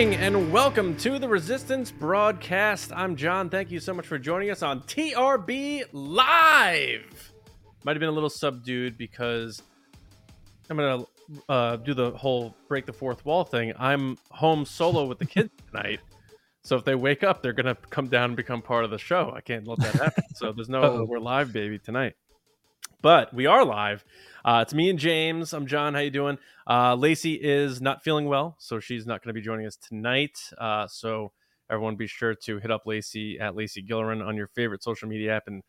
evening and welcome to the Resistance broadcast. I'm John. Thank you so much for joining us on TRB Live. Might have been a little subdued because I'm going to uh, do the whole break the fourth wall thing. I'm home solo with the kids tonight. So if they wake up, they're going to come down and become part of the show. I can't let that happen. so there's no, Uh-oh. we're live, baby, tonight. But we are live. Uh, it's me and James. I'm John. How you doing? Uh, Lacey is not feeling well, so she's not going to be joining us tonight. Uh, so everyone, be sure to hit up Lacey at Lacey Gillerin on your favorite social media app and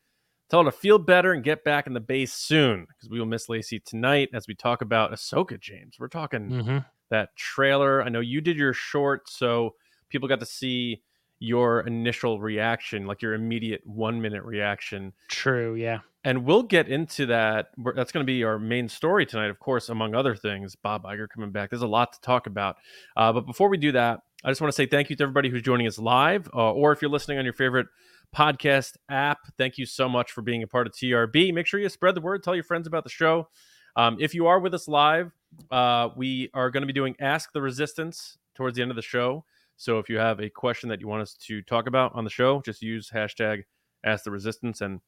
tell her to feel better and get back in the base soon because we will miss Lacey tonight as we talk about Ahsoka. James, we're talking Mm-hmm. that trailer. I know you did your short, so people got to see your initial reaction, like your immediate one minute reaction True. Yeah. And we'll get into that. That's going to be our main story tonight, of course, among other things. Bob Iger coming back. There's a lot to talk about. Uh, but before we do that, I just want to say thank you to everybody who's joining us live, uh, or if you're listening on your favorite podcast app. Thank you so much for being a part of TRB. Make sure you spread the word. Tell your friends about the show. Um, if you are with us live, uh, we are going to be doing Ask the Resistance towards the end of the show. So if you have a question that you want us to talk about on the show, just use hashtag Ask the Resistance and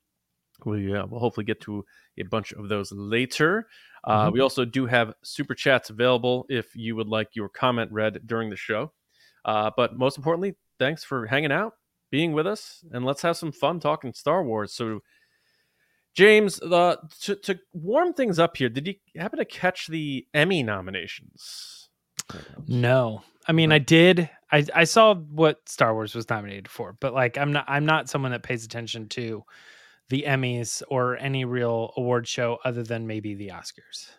we uh, will hopefully get to a bunch of those later. Uh, Mhm. We also do have super chats available if you would like your comment read during the show. Uh, but most importantly, thanks for hanging out, being with us, and let's have some fun talking Star Wars. So, James, uh, to, to warm things up here, did you happen to catch the Emmy nominations? No. I mean, I did. I I saw what Star Wars was nominated for, but like, I'm not. I'm not someone that pays attention to the Emmys or any real award show other than maybe the Oscars.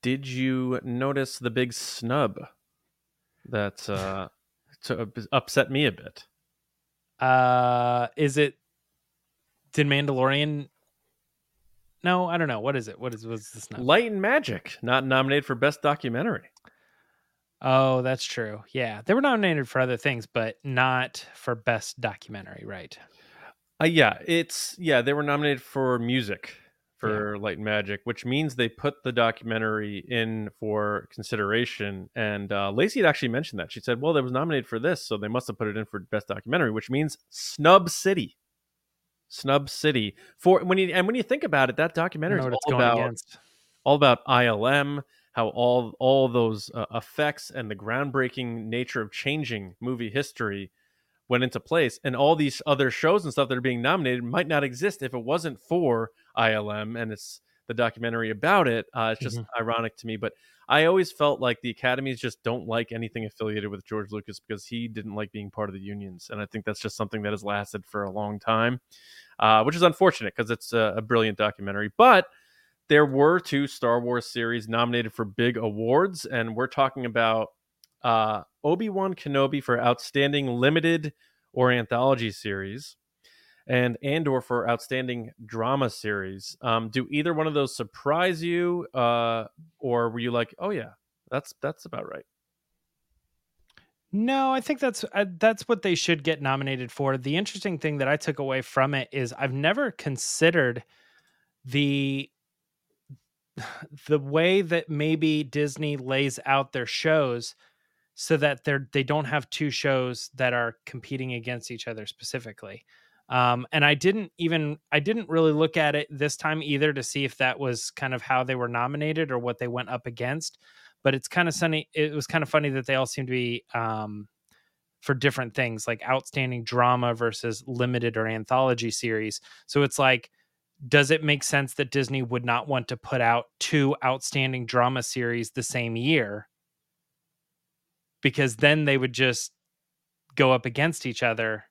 Did you notice the big snub that uh, to, upset me a bit? Uh, is it? Did Mandalorian? No, I don't know. What is it? What is was this? Not? Light and Magic, not nominated for Best Documentary. Oh, that's true. Yeah, they were nominated for other things, but not for best documentary, right? Uh, yeah, it's yeah, they were nominated for music for Light and Magic, which means they put the documentary in for consideration. And uh, Lacey had actually mentioned that. She said, "Well, they was nominated for this, so they must have put it in for best documentary," which means snub city, snub city. For when you and when you think about it, that documentary is all going about against. all about ILM, how all all those uh, effects and the groundbreaking nature of changing movie history went into place, and all these other shows and stuff that are being nominated might not exist if it wasn't for ILM and it's the documentary about it. Uh, it's just ironic to me, but I always felt like the academies just don't like anything affiliated with George Lucas because he didn't like being part of the unions, and I think that's just something that has lasted for a long time, uh, which is unfortunate because it's a, a brilliant documentary, but there were two Star Wars series nominated for big awards, and we're talking about uh, Obi Wan Kenobi for Outstanding Limited or Anthology Series, and Andor for Outstanding Drama Series. Um, do either one of those surprise you, uh, or were you like, oh yeah, that's that's about right? No, I think that's uh, that's what they should get nominated for. The interesting thing that I took away from it is I've never considered the the way that maybe Disney lays out their shows so that they're they don't have two shows that are competing against each other specifically. Um, and I didn't even I didn't really look at it this time either to see if that was kind of how they were nominated or what they went up against. But it's kind of funny. It was kind of funny that they all seem to be um, for different things, like outstanding drama versus limited or anthology series. So it's like, does it make sense that Disney would not want to put out two outstanding drama series the same year? Because then they would just go up against each other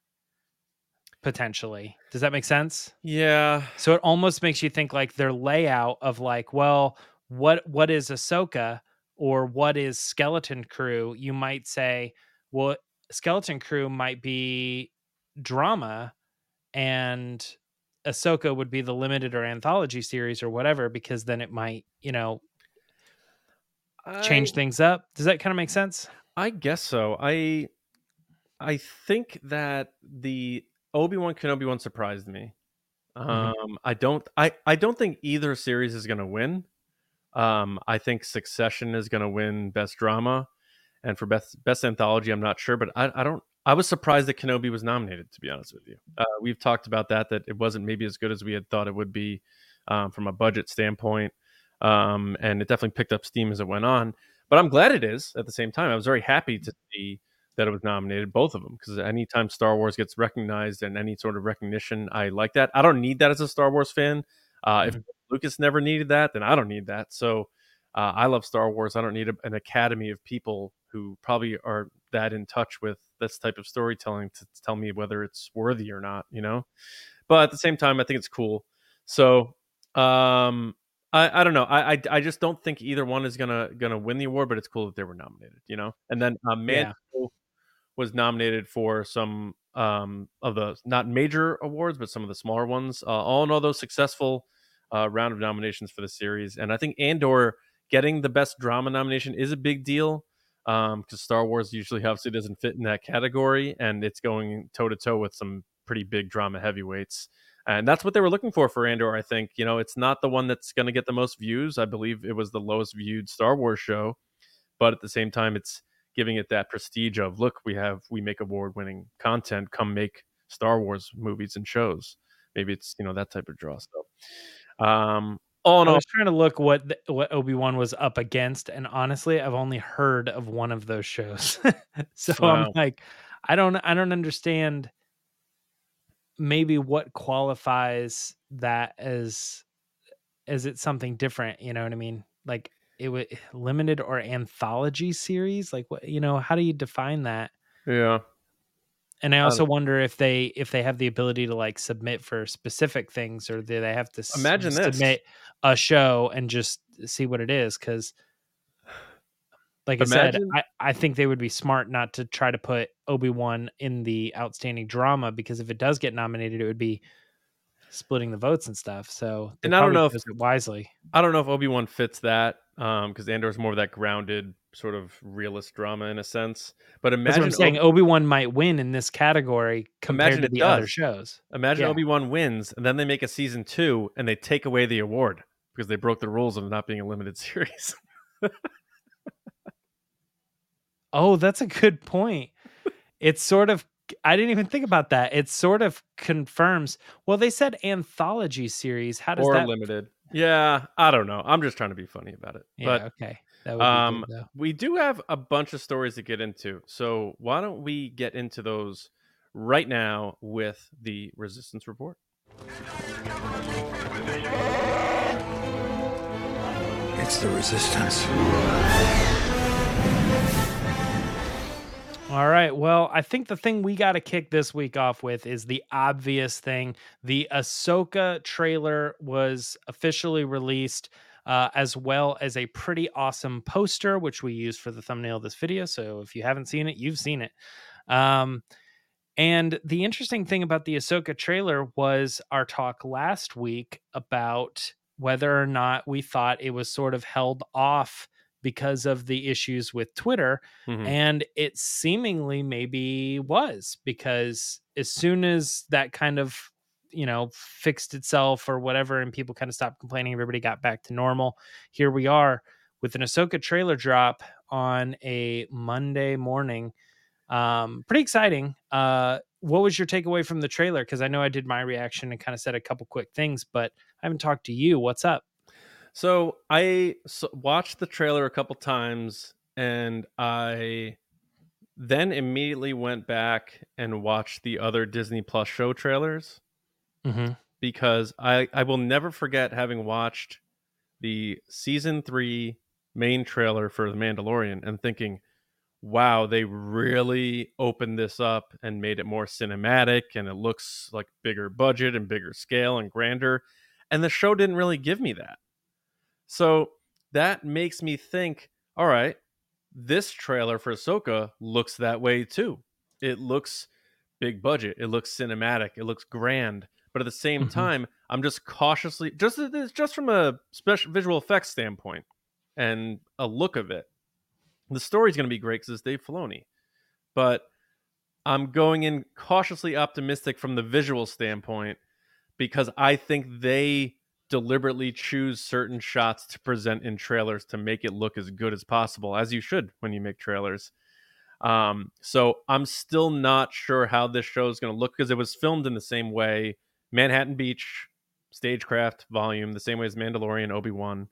potentially. Does that make sense? Yeah, So it almost makes you think like their layout of like, well, what what is Ahsoka or what is Skeleton Crew? You might say, well, Skeleton Crew might be drama and Ahsoka would be the limited or anthology series or whatever, because then it might, you know, change I- things up. Does that kind of make sense? I guess so. I I think that the Obi Wan Kenobi one surprised me. Um, Mhm. I don't. I I don't think either series is going to win. Um, I think Succession is going to win Best Drama, and for best best anthology, I'm not sure, but I, I don't. I was surprised that Kenobi was nominated. To be honest with you, uh, we've talked about that that it wasn't maybe as good as we had thought it would be um, from a budget standpoint, um, and it definitely picked up steam as it went on. But I'm glad it is. At the same time, I was very happy to see that it was nominated, both of them, because anytime Star Wars gets recognized and any sort of recognition, I like that. I don't need that as a Star Wars fan. Uh, mm-hmm. If Lucas never needed that, then I don't need that. So uh, I love Star Wars. I don't need a, an academy of people who probably are that in touch with this type of storytelling to tell me whether it's worthy or not, you know. But at the same time, I think it's cool. So um, I, I don't know. I, I, I just don't think either one is gonna gonna win the award, but it's cool that they were nominated, you know. And then uh, Mando yeah. was nominated for some um of the not major awards, but some of the smaller ones. Uh, all in all, those successful uh, round of nominations for the series, and I think Andor getting the best drama nomination is a big deal because um, Star Wars usually obviously doesn't fit in that category, and it's going toe to toe with some pretty big drama heavyweights. And that's what they were looking for for Andor. I think you know it's not the one that's going to get the most views. I believe it was the lowest viewed Star Wars show, but at the same time, it's giving it that prestige of look, we have we make award winning content. Come make Star Wars movies and shows. Maybe it's you know that type of draw. So, um, all in I was trying to look what the, what Obi Wan was up against, and honestly, I've only heard of one of those shows. so wow. I'm like, I don't, I don't understand. Maybe what qualifies that as, is it something different? You know what I mean? Like it would limited or anthology series. Like what? You know, how do you define that? Yeah. And I also um, wonder if they if they have the ability to like submit for specific things, or do they have to imagine s- submit a show and just see what it is? Because, like imagine, I said, I, I think they would be smart not to try to put Obi Wan in the outstanding drama because if it does get nominated, it would be splitting the votes and stuff. So and I don't know if wisely. I don't know if Obi Wan fits that because um, is more of that grounded sort of realist drama in a sense. But imagine I'm saying Obi Wan might win in this category compared to the does. other shows. Imagine yeah. Obi Wan wins, and then they make a season two, and they take away the award because they broke the rules of not being a limited series. Oh, that's a good point. It's sort of I didn't even think about that. It sort of confirms. Well, they said anthology series. How does that? or that limited? Yeah, I don't know. I'm just trying to be funny about it. Yeah, but, okay. um, good, we do have a bunch of stories to get into. So why don't we get into those right now with the resistance report? It's the resistance. All right. Well, I think the thing we got to kick this week off with is the obvious thing. The Ahsoka trailer was officially released, uh, as well as a pretty awesome poster, which we used for the thumbnail of this video. So if you haven't seen it, you've seen it. Um, and the interesting thing about the Ahsoka trailer was our talk last week about whether or not we thought it was sort of held off because of the issues with Twitter. Mm-hmm. And it seemingly maybe was because as soon as that kind of, you know, fixed itself or whatever, and people kind of stopped complaining, everybody got back to normal. Here we are with an Ahsoka trailer drop on a Monday morning. Um, pretty exciting. Uh, what was your takeaway from the trailer? Because I know I did my reaction and kind of said a couple quick things, but I haven't talked to you. What's up? So I watched the trailer a couple times, and I then immediately went back and watched the other Disney Plus show trailers mm-hmm. because I I will never forget having watched the season three main trailer for The Mandalorian and thinking, wow, they really opened this up and made it more cinematic and it looks like bigger budget and bigger scale and grander. And the show didn't really give me that. So that makes me think, all right, this trailer for Ahsoka looks that way too. It looks big budget, it looks cinematic, it looks grand, but at the same mm-hmm. time, I'm just cautiously just just from a special visual effects standpoint and a look of it. The story's going to be great because it's Dave Filoni, but I'm going in cautiously optimistic from the visual standpoint because I think they deliberately choose certain shots to present in trailers to make it look as good as possible, as you should when you make trailers. Um, so I'm still not sure how this show is going to look because it was filmed in the same way Manhattan Beach, Stagecraft, Volume, the same way as Mandalorian, Obi Wan.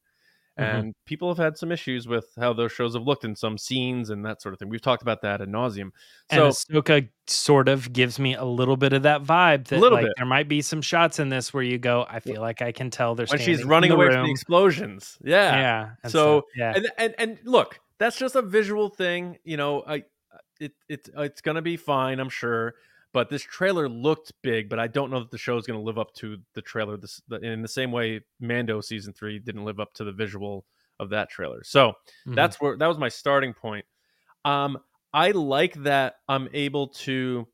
Mhm. And people have had some issues with how those shows have looked in some scenes and that sort of thing. We've talked about that ad nauseum. And So Ahsoka sort of gives me a little bit of that vibe that Little like bit. there might be some shots in this where you go, I feel like I can tell they're when she's running away from the explosions, yeah, yeah. and So, stuff, yeah. and and and look, that's just a visual thing. You know, I it it it's gonna be fine, I'm sure. But this trailer looked big, but I don't know that the show is going to live up to the trailer. This in the same way Mando season three didn't live up to the visual of that trailer. So Mhm. that's where that was my starting point. Um, I like that I'm able to.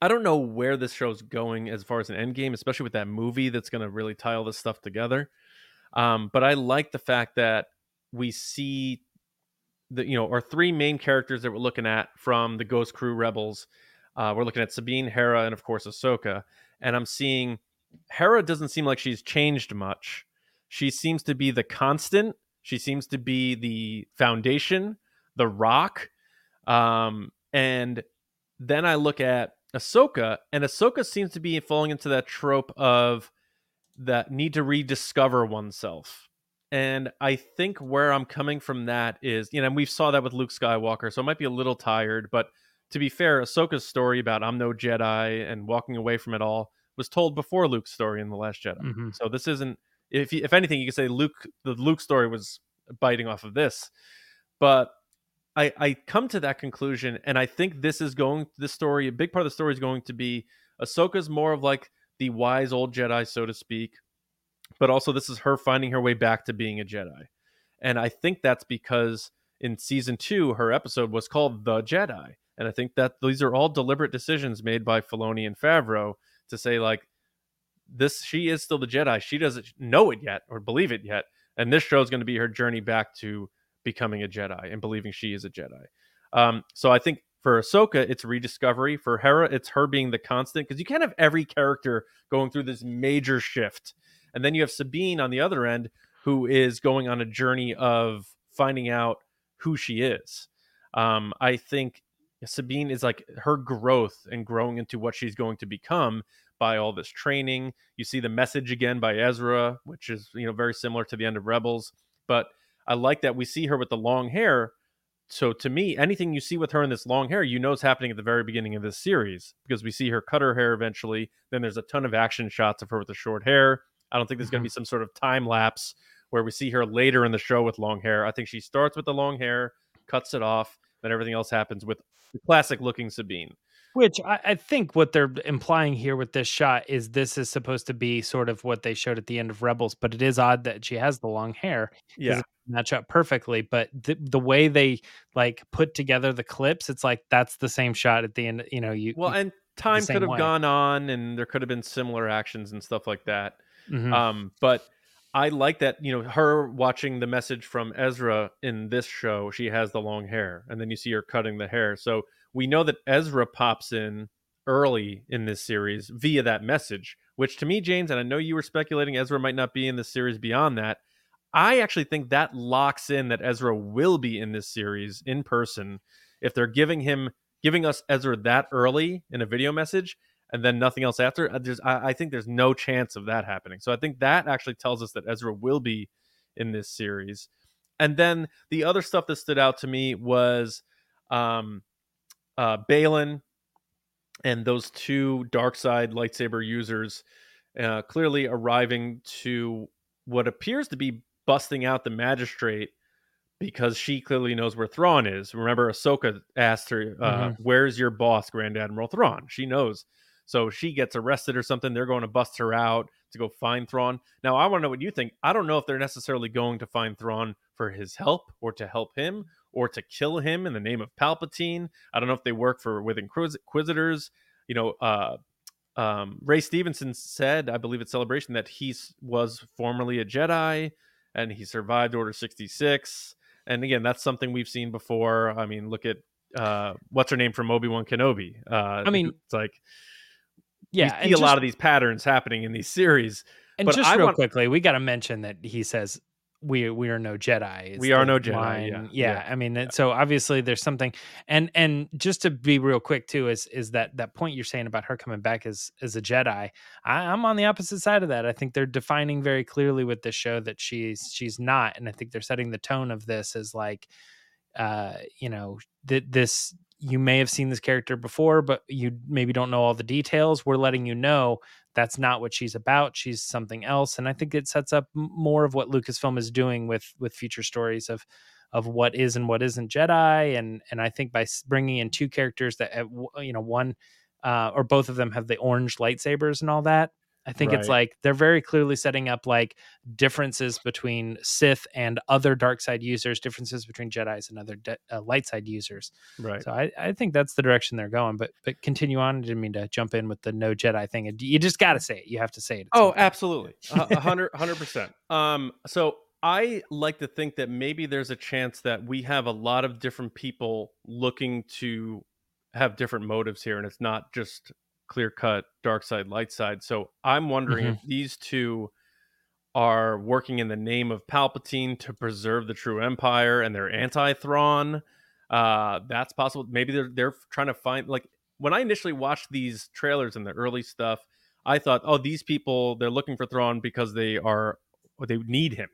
I don't know where this show's going as far as an end game, especially with that movie that's going to really tie all this stuff together. Um, but I like the fact that we see the you know our three main characters that we're looking at from the Ghost Crew Rebels. Uh, we're looking at Sabine, Hera, and of course Ahsoka. And I'm seeing Hera doesn't seem like she's changed much. She seems to be the constant. She seems to be the foundation, the rock. Um, and then I look at Ahsoka, and Ahsoka seems to be falling into that trope of that need to rediscover oneself. And I think where I'm coming from that is, you know, and we saw that with Luke Skywalker, so I might be a little tired, but to be fair, Ahsoka's story about I'm no Jedi and walking away from it all was told before Luke's story in The Last Jedi. Mhm. So this isn't if you, if anything, you could say Luke the Luke story was biting off of this. But I I come to that conclusion and I think this is going this story, a big part of the story is going to be Ahsoka's more of like the wise old Jedi, so to speak. But also this is her finding her way back to being a Jedi. And I think that's because in season two, her episode was called The Jedi. And I think that these are all deliberate decisions made by Filoni and Favreau to say, like, this she is still the Jedi. She doesn't know it yet or believe it yet. And this show is going to be her journey back to becoming a Jedi and believing she is a Jedi. Um, so I think for Ahsoka, it's rediscovery. For Hera, it's her being the constant because you can't have every character going through this major shift. And then you have Sabine on the other end, who is going on a journey of finding out who she is. Um, I think Sabine is like her growth and growing into what she's going to become by all this training. You see the message again by Ezra, which is you know very similar to the end of Rebels. But I like that we see her with the long hair. So to me, anything you see with her in this long hair, you know is happening at the very beginning of this series because we see her cut her hair eventually. Then there's a ton of action shots of her with the short hair. I don't think there's going to be mm-hmm. some sort of time lapse where we see her later in the show with long hair. I think she starts with the long hair, cuts it off, then everything else happens with the classic looking Sabine. Which I, I think what they're implying here with this shot is this is supposed to be sort of what they showed at the end of Rebels, but it is odd that she has the long hair. Yeah. it match up perfectly. But the, the way they like put together the clips, it's like that's the same shot at the end. You know, you Well, and time could have way. gone on and there could have been similar actions and stuff like that. Mhm. Um, but I like that, you know, her watching the message from Ezra in this show, she has the long hair, and then you see her cutting the hair. So we know that Ezra pops in early in this series via that message, which to me, James, and I know you were speculating Ezra might not be in the series beyond that. I actually think that locks in that Ezra will be in this series in person if they're giving him giving us Ezra that early in a video message and then nothing else after. uh, There's, I, I think there's no chance of that happening. So I think that actually tells us that Ezra will be in this series. And then the other stuff that stood out to me was um, uh, Baylan and those two dark side lightsaber users uh, clearly arriving to what appears to be busting out the magistrate because she clearly knows where Thrawn is. Remember, Ahsoka asked her, uh, "Where's your boss, Grand Admiral Thrawn?" She knows, so she gets arrested or something. They're going to bust her out to go find Thrawn. Now, I want to know what you think. I don't know if they're necessarily going to find Thrawn for his help or to help him or to kill him in the name of Palpatine. I don't know if they work for with Inquis- Inquisitors. You know, uh, um, Ray Stevenson said, I believe at Celebration, that he was formerly a Jedi and he survived Order 66. And again, that's something we've seen before. I mean, look at uh, what's her name from Obi Wan Kenobi. Uh, I mean, it's like yeah, we see a lot of these patterns happening in these series. And but just I real want- quickly, we got to mention that he says we we are no Jedi. We are no Jedi, yeah, yeah. yeah, I mean, it- so obviously there's something, and and just to be real quick too is is that that point you're saying about her coming back as as a Jedi. I, I'm on the opposite side of that. I think they're defining very clearly with this show that she's she's not, and I think they're setting the tone of this as like, uh, you know, that this you may have seen this character before, but you maybe don't know all the details. We're letting you know that's not what she's about. She's something else, and I think it sets up more of what Lucasfilm is doing with with future stories of of what is and what isn't Jedi, and and I think by bringing in two characters that you know one uh, or both of them have the orange lightsabers and all that. I think it's like they're very clearly setting up like differences between Sith and other dark side users, differences between Jedi's and other de- uh, light side users. right. So I, I think that's the direction they're going. But but continue on. I didn't mean to jump in with the no Jedi thing. You just got to say it. You have to say it. Oh, absolutely, A- a hundred, hundred percent. Um, so I like to think that maybe there's a chance that we have a lot of different people looking to have different motives here, and it's not just clear cut dark side, light side. So I'm wondering if these two are working in the name of Palpatine to preserve the true Empire, and they're anti-Thrawn. Uh, that's possible. Maybe they're they're trying to find like when I initially watched these trailers and the early stuff. I thought, oh, these people they're looking for Thrawn because they are they need him.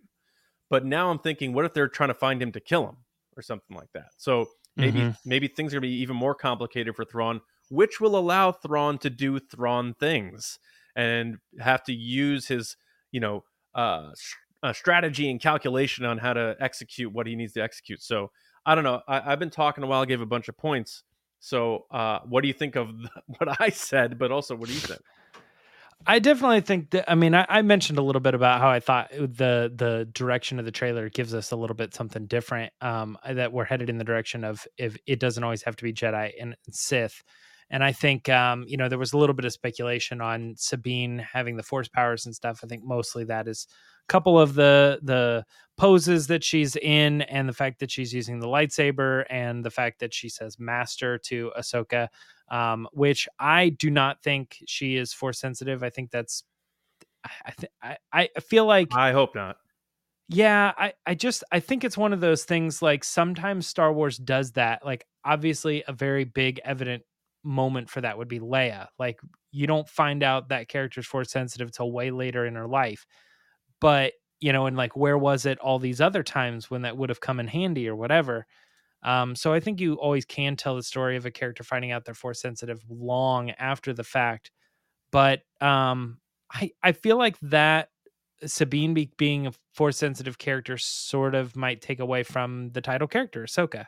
But now I'm thinking, what if they're trying to find him to kill him or something like that? So maybe Mhm. maybe things are gonna be even more complicated for Thrawn, which will allow Thrawn to do Thrawn things and have to use his, you know, uh, uh, strategy and calculation on how to execute what he needs to execute. So I don't know. I, I've been talking a while. Gave a bunch of points. So uh, what do you think of what I said? But also, what do you think? I definitely think that. I mean, I, I mentioned a little bit about how I thought the the direction of the trailer gives us a little bit something different. Um, that we're headed in the direction of if it doesn't always have to be Jedi and Sith. And I think um, you know there was a little bit of speculation on Sabine having the Force powers and stuff. I think mostly that is a couple of the the poses that she's in, and the fact that she's using the lightsaber, and the fact that she says "Master" to Ahsoka um, which I do not think she is force sensitive. I think that's I th- I I feel like I hope not. yeah, I I just I think it's one of those things like sometimes Star Wars does that. Like obviously a very big evident moment for that would be Leia. Like you don't find out that character's force sensitive till way later in her life. But, you know, and like where was it all these other times when that would have come in handy or whatever. Um, so I think you always can tell the story of a character finding out they're force sensitive long after the fact. But um, I I feel like that Sabine be, being a force sensitive character sort of might take away from the title character Ahsoka.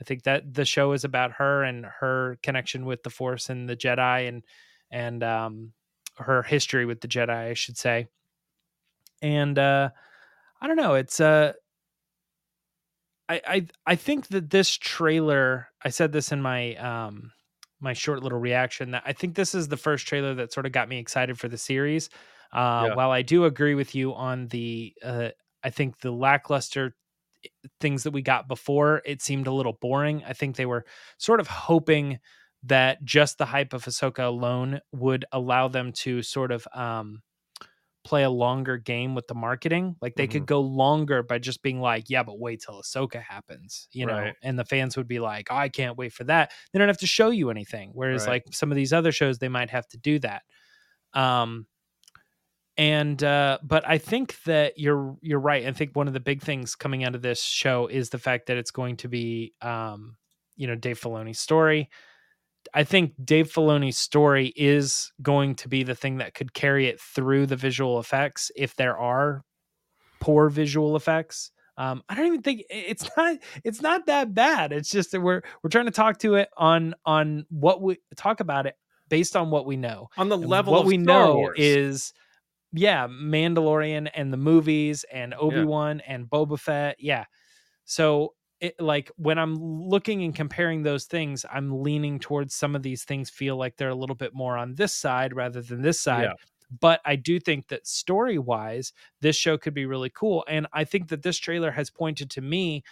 I think that the show is about her and her connection with the Force and the Jedi and and um, her history with the Jedi, I should say. And uh, I don't know. It's uh, I I I think that this trailer. I said this in my um my short little reaction that I think this is the first trailer that sort of got me excited for the series. Uh, Yeah. While I do agree with you on the, uh, I think the lackluster things that we got before, it seemed a little boring. I think they were sort of hoping that just the hype of Ahsoka alone would allow them to sort of um, play a longer game with the marketing. Like they could go longer by just being like, yeah, but wait till Ahsoka happens, you know, Right. and the fans would be like, I can't wait for that. They don't have to show you anything. Whereas Right. like some of these other shows, they might have to do that. Um, and uh, but I think that you're you're right. I think one of the big things coming out of this show is the fact that it's going to be, um, you know, Dave Filoni's story. I think Dave Filoni's story is going to be the thing that could carry it through the visual effects if there are poor visual effects. Um, I don't even think it's not it's not that bad. It's just that we're we're trying to talk to it on on what we talk about it based on what we know. On the level what we know Wars. is yeah, Mandalorian and the movies and Obi-Wan and Boba Fett. Yeah. So it like when I'm looking and comparing those things, I'm leaning towards some of these things feel like they're a little bit more on this side rather than this side. Yeah. But I do think that story wise, this show could be really cool. And I think that this trailer has pointed to me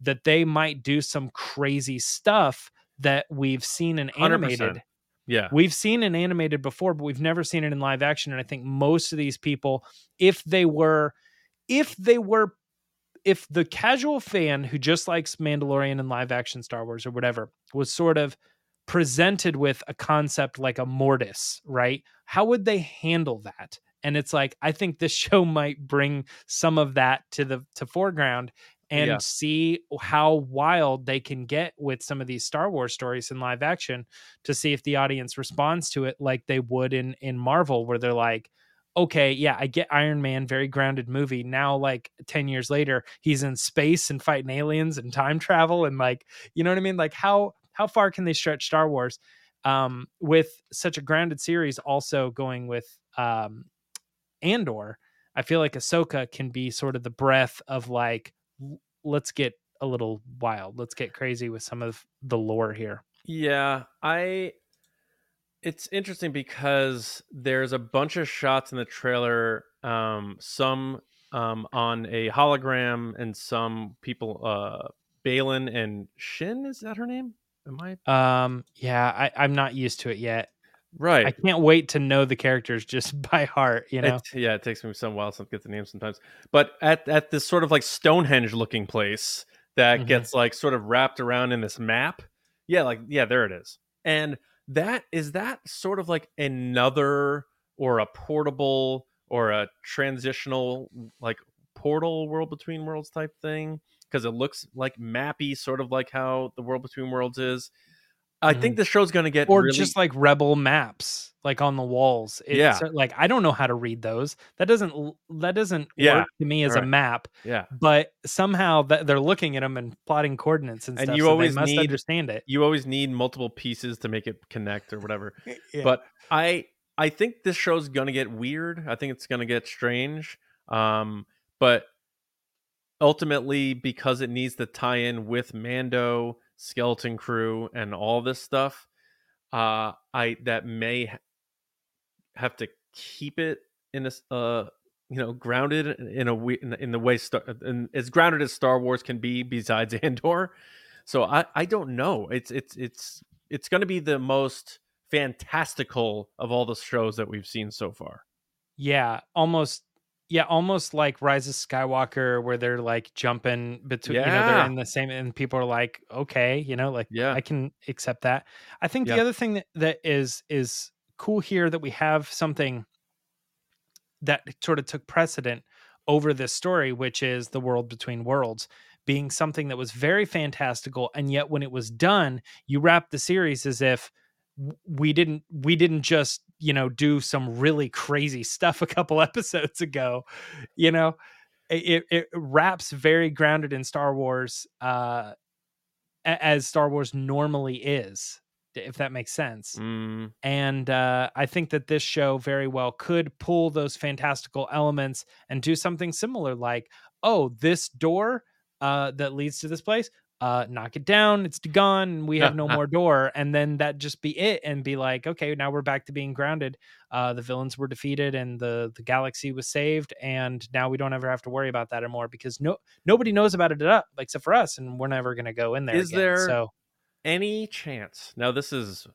that they might do some crazy stuff that we've seen in 100%. Yeah. We've seen it animated before, but we've never seen it in live action. And I think most of these people, if they were, if they were if the casual fan who just likes Mandalorian and live action Star Wars or whatever was sort of presented with a concept like a mortis, right? How would they handle that? And it's like I think this show might bring some of that to the to foreground and Yeah. see how wild they can get with some of these Star Wars stories in live action to see if the audience responds to it like they would in in Marvel where they're like okay, yeah, I get Iron Man, very grounded movie. Now, like 10 years later, he's in space and fighting aliens and time travel and like, you know what I mean? Like how how far can they stretch Star Wars? Um, with such a grounded series also going with um Andor, I feel like Ahsoka can be sort of the breath of like, let's get a little wild. Let's get crazy with some of the lore here. Yeah, I it's interesting because there's a bunch of shots in the trailer um some um on a hologram and some people uh Baylan and Shin is that her name? Am I Um, yeah, I, I'm not used to it yet. Right? I can't wait to know the characters just by heart, you know? It- yeah, it takes me some while to get the name sometimes. But at at this sort of like Stonehenge looking place that Mhm. gets like sort of wrapped around in this map. Yeah, like yeah, there it is. And that is that sort of like another or a portable or a transitional like portal world between worlds type thing because it looks like mappy sort of like how the world between worlds is. I think the show's going to get or really just like rebel maps like on the walls It's, Yeah. uh, like i don't know how to read those that doesn't that doesn't Yeah, work to me as a map yeah. but somehow that they're looking at them and plotting coordinates and, And stuff you so always must need- understand it You always need multiple pieces to make it connect or whatever. Yeah. but i i think this show's gonna get weird i think it's gonna get strange um but ultimately because it needs to tie in with mando skeleton crew and all this stuff uh i that may ha- have to keep it in a uh you know grounded in a in, in the way star as grounded as star wars can be besides andor. So i i don't know. It's it's it's it's going to be the most fantastical of all the shows that we've seen so far. Yeah almost yeah almost like rise of skywalker where they're like jumping between you know they're in the same and people are like okay you know like Yeah. i can accept that. I think the other thing that, that is is cool here that we have something that sort of took precedent over this story which is the world between worlds being something that was very fantastical and yet when it was done you wrap the series as if we didn't we didn't just you know do some really crazy stuff a couple episodes ago you know? It, it wraps very grounded in star wars uh as star wars normally is if that makes sense. Mm, and uh, I think that this show very well could pull those fantastical elements and do something similar, like, oh, this door uh, that leads to this place, uh, knock it down, it's gone, we have no more door, and then that just be it, and be like, okay, now we're back to being grounded. Uh, the villains were defeated, and the the galaxy was saved, and now we don't ever have to worry about that anymore because no nobody knows about it up except for us, and we're never gonna go in there. Is again. there- so? any chance now this is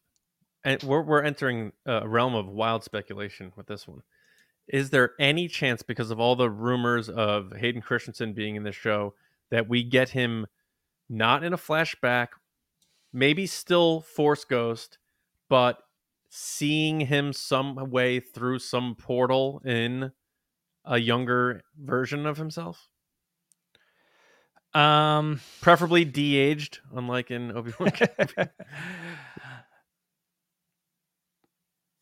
and we're, we're entering a realm of wild speculation with this one is there any chance because of all the rumors of hayden christensen being in the show that we get him not in a flashback maybe still force ghost but seeing him some way through some portal in a younger version of himself Um, preferably de-aged unlike in obi-wan Kenobi.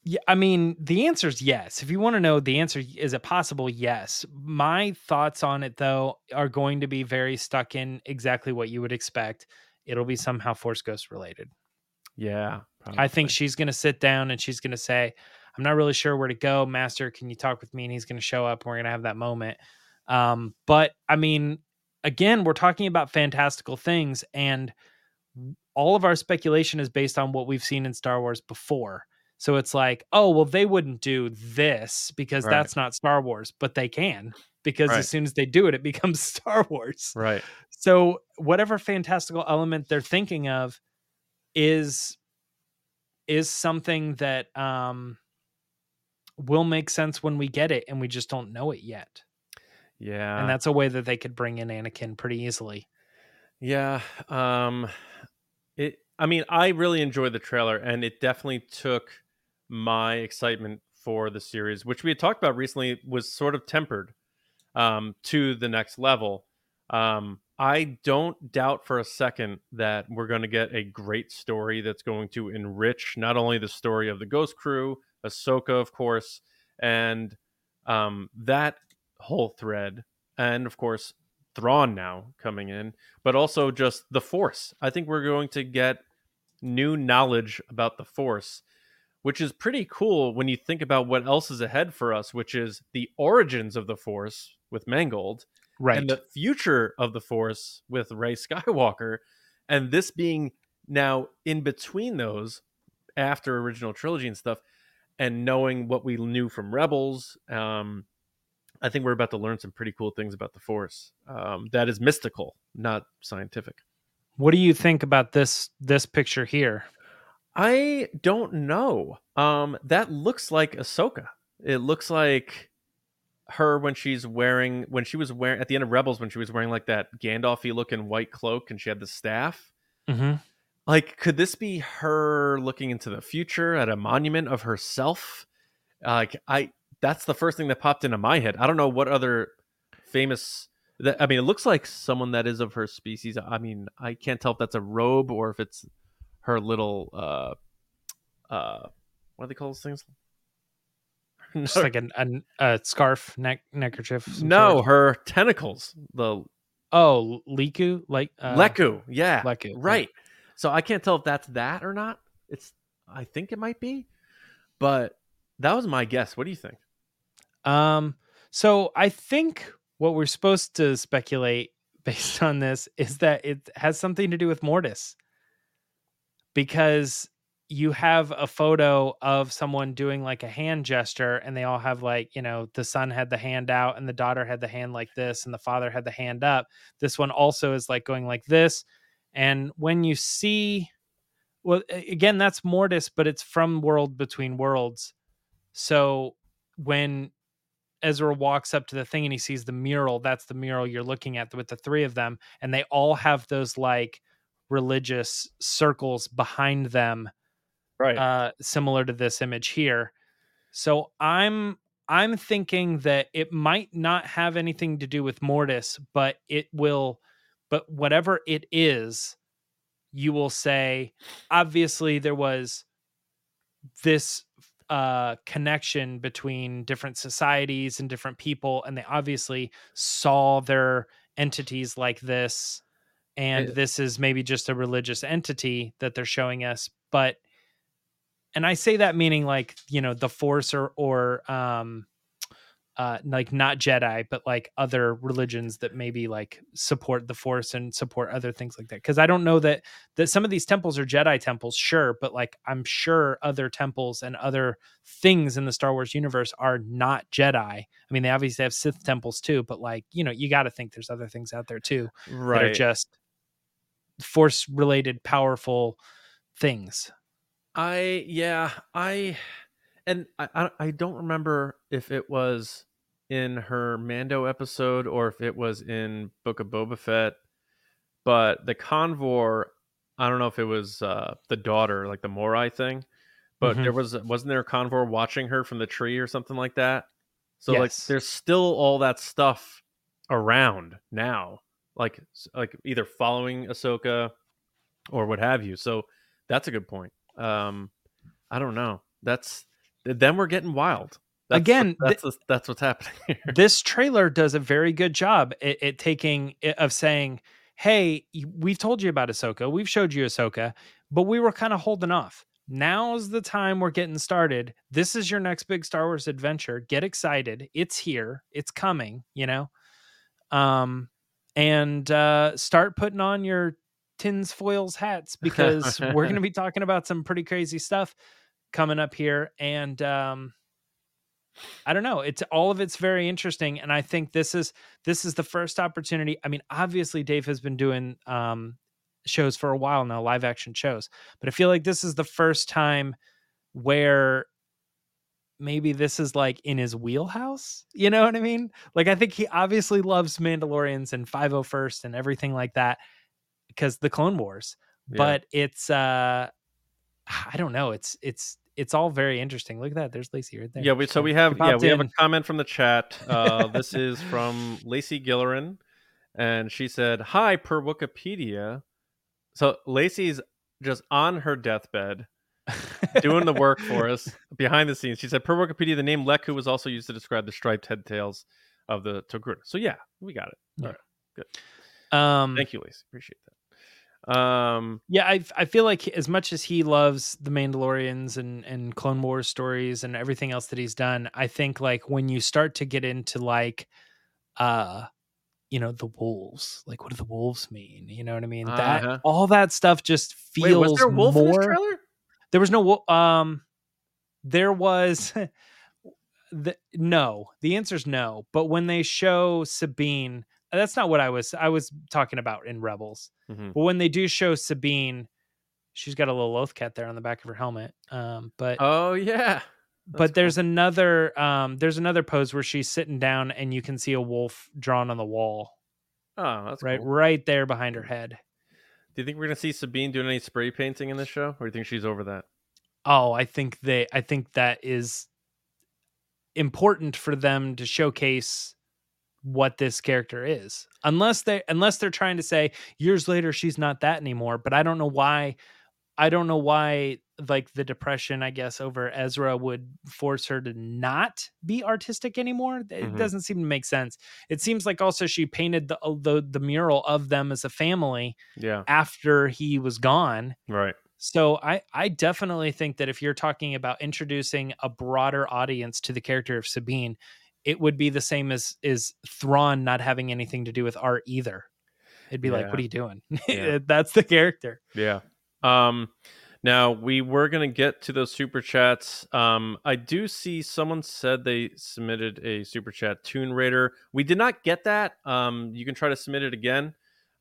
Yeah, I mean, the answer is yes. If you want to know the answer, is it possible? Yes. My thoughts on it, though, are going to be very stuck in exactly what you would expect. It'll be somehow Force Ghost related. yeah I think she's going to sit down and she's going to say, I'm not really sure where to go. Master, can you talk with me? And he's going to show up. And we're going to have that moment. Um, but I mean, again, we're talking about fantastical things, and all of our speculation is based on what we've seen in Star Wars before. So it's like, oh, well, they wouldn't do this because Right. that's not Star Wars, but they can because Right. as soon as they do it, it becomes Star Wars. right So whatever fantastical element they're thinking of is is something that um will make sense when we get it and we just don't know it yet. Yeah. and that's a way that they could bring in Anakin pretty easily. Yeah. Um it I mean, I really enjoyed the trailer and it definitely took my excitement for the series, which we had talked about recently, was sort of tempered um to the next level. Um I don't doubt for a second that we're going to get a great story that's going to enrich not only the story of the Ghost Crew, Ahsoka, of course, and um, that whole thread, and of course Thrawn now coming in, but also just the Force. I think we're going to get new knowledge about the Force, which is pretty cool when you think about what else is ahead for us, which is the origins of the Force with Mangold Right. and the future of the Force with Rey Skywalker, and this being now in between those after original trilogy and stuff, and knowing what we knew from Rebels, um, I think we're about to learn some pretty cool things about the Force. Um, that is mystical, not scientific. what do you think about this this picture here? I don't know. Um, that looks like Ahsoka. It looks like her when she's wearing when she was wearing at the end of Rebels when she was wearing like that Gandalfy looking white cloak and she had the staff. Mm-hmm. Like, could this be her looking into the future at a monument of herself? Like, I that's the first thing that popped into my head. I don't know what other famous. That, I mean, it looks like someone that is of her species. I mean, I can't tell if that's a robe or if it's her little uh uh what do they call those things? Just No, like an, an a scarf, neck neckerchief. no, sort? her tentacles. The Oh, Lekku, like uh, Lekku, yeah, Lekku, yeah. right. So I can't tell if that's that or not. It's I think it might be, but that was my guess. What do you think? Um, so I think what we're supposed to speculate based on this is that it has something to do with Mortis. Because you have a photo of someone doing like a hand gesture, and they all have like, you know, the son had the hand out, and the daughter had the hand like this, and the father had the hand up. This one also is like going like this. And when you see, well, again, that's Mortis, but it's from World Between Worlds. So when Ezra walks up to the thing and he sees the mural. That's the mural you're looking at with the three of them, and they all have those like religious circles behind them, Right. uh, similar to this image here. So I'm I'm thinking that it might not have anything to do with Mortis, but it will. But whatever it is, you will say. Obviously, there was this uh connection between different societies and different people and they obviously saw their entities like this and It- this is maybe just a religious entity that they're showing us but and i say that meaning like you know the force or or um uh like not jedi but like other religions that maybe like support the force and support other things like that because i don't know that that some of these temples are jedi temples sure but like i'm sure other temples and other things in the star wars universe are not jedi i mean they obviously have sith temples too but like you know you got to think there's other things out there too that are right. just force related powerful things I yeah, I and I I- don't remember if it was in her Mando episode or if it was in Book of Boba Fett, but the convor, I don't know if it was uh the daughter, like the Morai thing, but Mhm. there was wasn't there a convor watching her from the tree or something like that? So like there's still all that stuff around now, like like either following Ahsoka or what have you. So that's a good point. Um, I don't know. That's then we're getting wild. That's Again, what, that's the- that's what's happening here. this trailer does a very good job at, at taking of saying, "Hey, we've told you about Ahsoka. We've showed you Ahsoka, but we were kind of holding off. Now's the time we're getting started. This is your next big Star Wars adventure. Get excited. It's here. It's coming. You know, um, and uh, start putting on your tins foils hats because we're going to be talking about some pretty crazy stuff coming up here and um I don't know. It's all of it's very interesting, and I think this is this is the first opportunity. I mean, obviously, Dave has been doing um, shows for a while now, live action shows, but I feel like this is the first time where maybe this is like in his wheelhouse. You know what I mean? Like I think he obviously loves Mandalorians and 501st and everything like that because the Clone Wars. Yeah. But it's uh I don't know. It's it's it's all very interesting. Look at that. There's Lacey right there. Yeah, we, so we have yeah we have a comment from the chat. Uh, this is from Lacey Gillerin, and she said, "Hi, per Wikipedia." So Lacey's just on her deathbed doing the work for us behind the scenes. She said, "Per Wikipedia, the name Lekku was also used to describe the striped head tails of the Togruta." So yeah, we got it. All Yeah. right, um thank you, Lacey. Appreciate that. Um, Yeah, I I feel like as much as he loves the Mandalorians and and Clone Wars stories and everything else that he's done, I think like when you start to get into like uh you know the wolves, like what do the wolves mean? You know what I mean? That Uh-huh. all that stuff just feels wait, was there a wolf in more this trailer? There was no um there was the no. The answer's no, but when they show Sabine, that's not what I was I was talking about in Rebels. Mhm. But when they do show Sabine, she's got a little Loth-cat there on the back of her helmet. Um, but Oh yeah, but there's another um, there's another pose where she's sitting down and you can see a wolf drawn on the wall, oh that's right, cool. right there behind her head. Do you think we're gonna see Sabine doing any spray painting in this show, or do you think she's over that? Oh, I think they I think that is important for them to showcase what this character is. Unless they unless they're trying to say years later she's not that anymore, but I don't know why I don't know why like the depression I guess over Ezra would force her to not be artistic anymore. It Mhm. doesn't seem to make sense. It seems like also she painted the uh, the, the mural of them as a family Yeah, after he was gone. right. So I I definitely think that if you're talking about introducing a broader audience to the character of Sabine, it would be the same as is Thrawn not having anything to do with art either. It'd be like, what are you doing? Yeah. That's the character. Yeah. Um now we were gonna get to those super chats. Um I do see someone said they submitted a super chat Toon Raider. We did not get that. Um you can try to submit it again.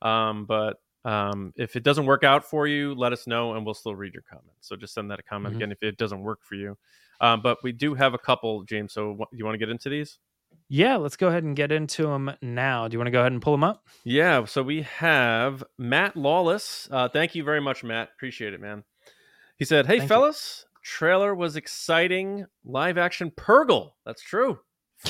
Um but um if it doesn't work out for you, let us know and we'll still read your comment. So just send that a comment Mhm. again if it doesn't work for you. Um but we do have a couple, James. So what, you want to get into these? Yeah, let's go ahead and get into them now. Do you want to go ahead and pull them up? Yeah, so we have Matt Lawless. Uh, thank you very much, Matt. Appreciate it, man. He said, "Hey, Thank you. fellas, trailer was exciting. Live action Purrgil. That's true.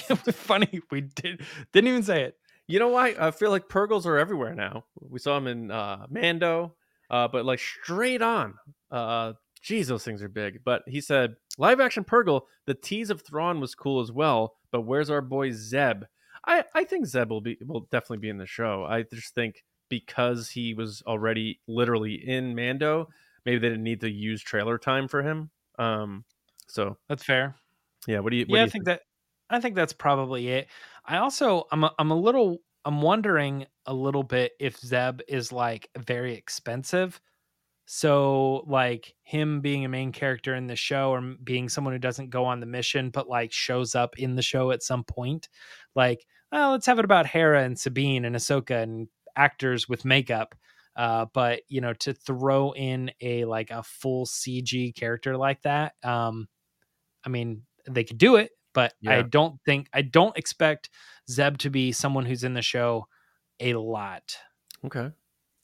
it was funny. We did didn't even say it. You know why? I feel like Purrgils are everywhere now. We saw them in uh, Mando, uh, but like straight on. Uh, geez, those things are big. But he said, live action Purrgil. The tease of Thrawn was cool as well. But where's our boy Zeb? I, I think Zeb will be will definitely be in the show. I just think because he was already literally in Mando, maybe they didn't need to use trailer time for him. Um, so That's fair. yeah, what do you? What yeah, do I you think that I think that's probably it. I also I'm a, I'm a little I'm wondering a little bit if Zeb is like very expensive. So like him being a main character in the show or being someone who doesn't go on the mission but like shows up in the show at some point. Like, oh, let's have it about Hera and Sabine and Ahsoka and actors with makeup. Uh, but you know, to throw in a like a full CG character like that, um, I mean, they could do it, but I don't think I don't expect Zeb to be someone who's in the show a lot. Okay.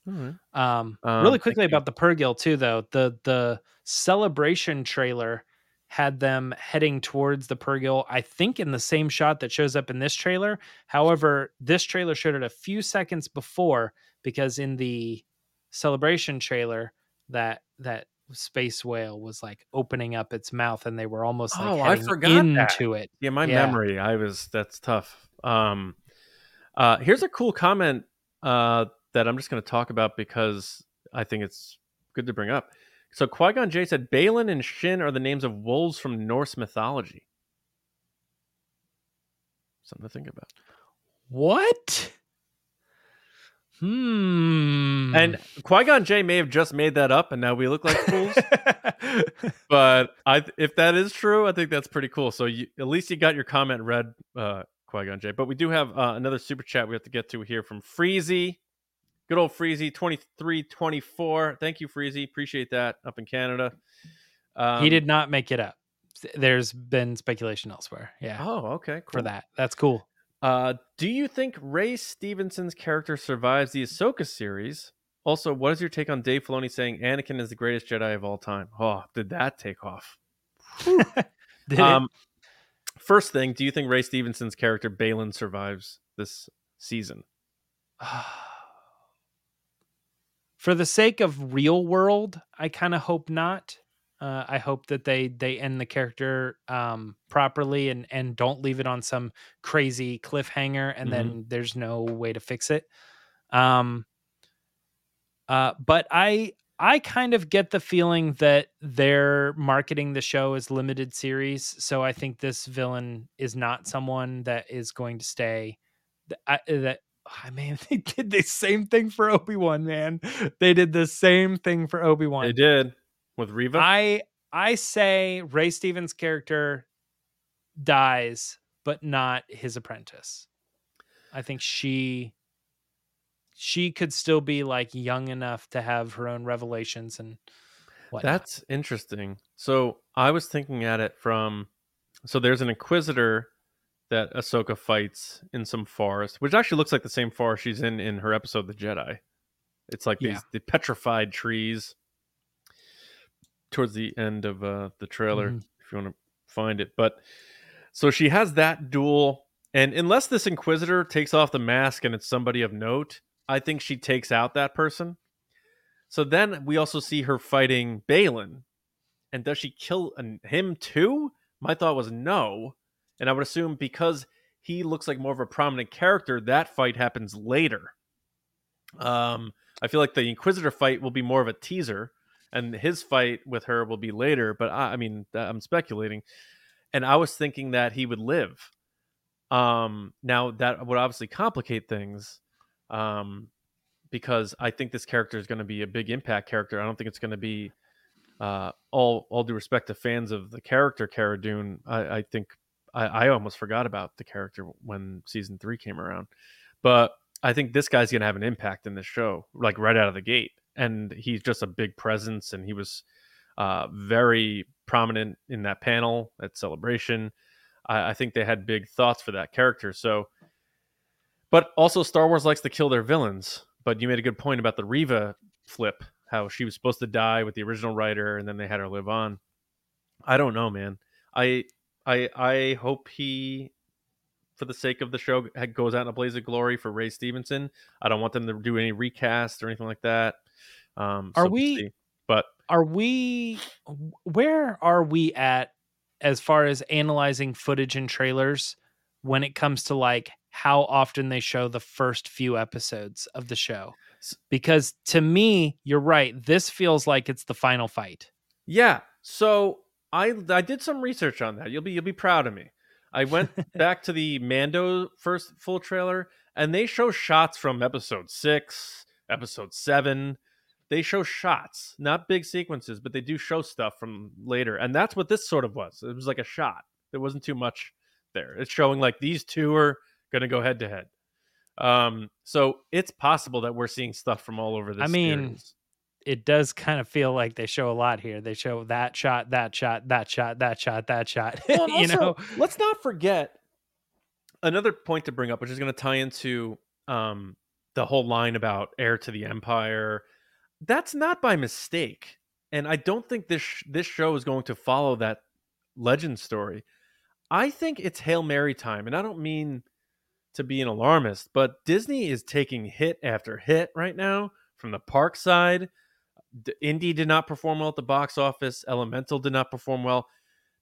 Right. Um, Um, really quickly about the Purrgil too, though the the celebration trailer had them heading towards the Purrgil. I think in the same shot that shows up in this trailer. However, this trailer showed it a few seconds before because in the celebration trailer that that space whale was like opening up its mouth and they were almost like Oh, I forgot that. into it. Yeah, my Yeah. memory, I was that's tough. Um uh here's a cool comment uh that I'm just gonna talk about because I think it's good to bring up. So Qui-Gon Jay said Baylan and Shin are the names of wolves from Norse mythology. Something to think about. What? Hmm. And Qui-Gon Jay may have just made that up and now we look like fools. but I if that is true, I think that's pretty cool. So you, at least you got your comment read, uh, Qui Gon Jay. But we do have uh, another super chat we have to get to here from Freezy. Good old Freezy twenty three twenty four. Thank you, Freezy. Appreciate that up in Canada. Um, he did not make it up. there's been speculation elsewhere. Yeah, Oh, okay, cool. for that. That's cool. Uh, do you think Ray Stevenson's character survives the Ahsoka series? Also, what is your take on Dave Filoni saying Anakin is the greatest Jedi of all time? Oh, did that take off? Um, first thing, do you think Ray Stevenson's character Baylan survives this season? For the sake of real world, I kind of hope not. Uh, I hope that they they end the character um, properly and and don't leave it on some crazy cliffhanger and Mhm. then there's no way to fix it. Um, uh, but I I kind of get the feeling that they're marketing the show as limited series, so I think this villain is not someone that is going to stay. th- I, that Ah, I mean, they did the same thing for Obi Wan. Man, they did the same thing for Obi Wan. They did with Reva. I I say Ray Stevens' character dies, but not his apprentice. I think she she could still be like young enough to have her own revelations and whatnot. That's interesting. So I was thinking at it from so there's an Inquisitor that Ahsoka fights in some forest, which actually looks like the same forest she's in in her episode The Jedi. It's like Yeah. these the petrified trees towards the end of uh, the trailer, Mhm. if you want to find it. But so she has that duel, and unless this Inquisitor takes off the mask and it's somebody of note, I think she takes out that person. So then we also see her fighting Baylan. And does she kill an- him too? My thought was no. And I would assume because he looks like more of a prominent character, that fight happens later. Um, I feel like the Inquisitor fight will be more of a teaser, and his fight with her will be later. But I, I mean, I'm speculating. And I was thinking that he would live. Um, now that would obviously complicate things. Um, because I think this character is going to be a big impact character. I don't think it's going to be uh, all all due respect to fans of the character Cara Dune. I, I think I, I almost forgot about the character when season three came around, but I think this guy's to have an impact in this show, like right out of the gate. And he's just a big presence, and he was uh, very prominent in that panel at Celebration. I, I think they had big thoughts for that character. So, but also Star Wars likes to kill their villains. But you made a good point about the Reva flip, how she was supposed to die with the original writer, and then they had her live on. I don't know, man. I I I hope he, for the sake of the show, goes out in a blaze of glory for Ray Stevenson. I don't want them to do any recast or anything like that. Um, Are so we'll we- see. But Are we where are we at as far as analyzing footage and trailers when it comes to like how often they show the first few episodes of the show? Because to me, you're right. This feels like it's the final fight. Yeah. So I I did some research on that. You'll be you'll be proud of me. I went back to the Mando first full trailer, and they show shots from episode six, episode seven. They show shots, not big sequences, but they do show stuff from later, and that's what this sort of was. It was like a shot. There wasn't too much there. It's showing like these two are going to go head to head. Um, so it's possible that we're seeing stuff from all over this. I mean, series. It does kind of feel like they show a lot here. They show that shot, that shot, that shot, that shot, that shot. Well, you also, know, let's not forget another point to bring up, which is going to tie into um, the whole line about heir to the empire. That's not by mistake, and I don't think this sh- this show is going to follow that legend story. I think it's hail mary time, and I don't mean to be an alarmist, but Disney is taking hit after hit right now from the park side. D- Indy did not perform well at the box office. Elemental did not perform well.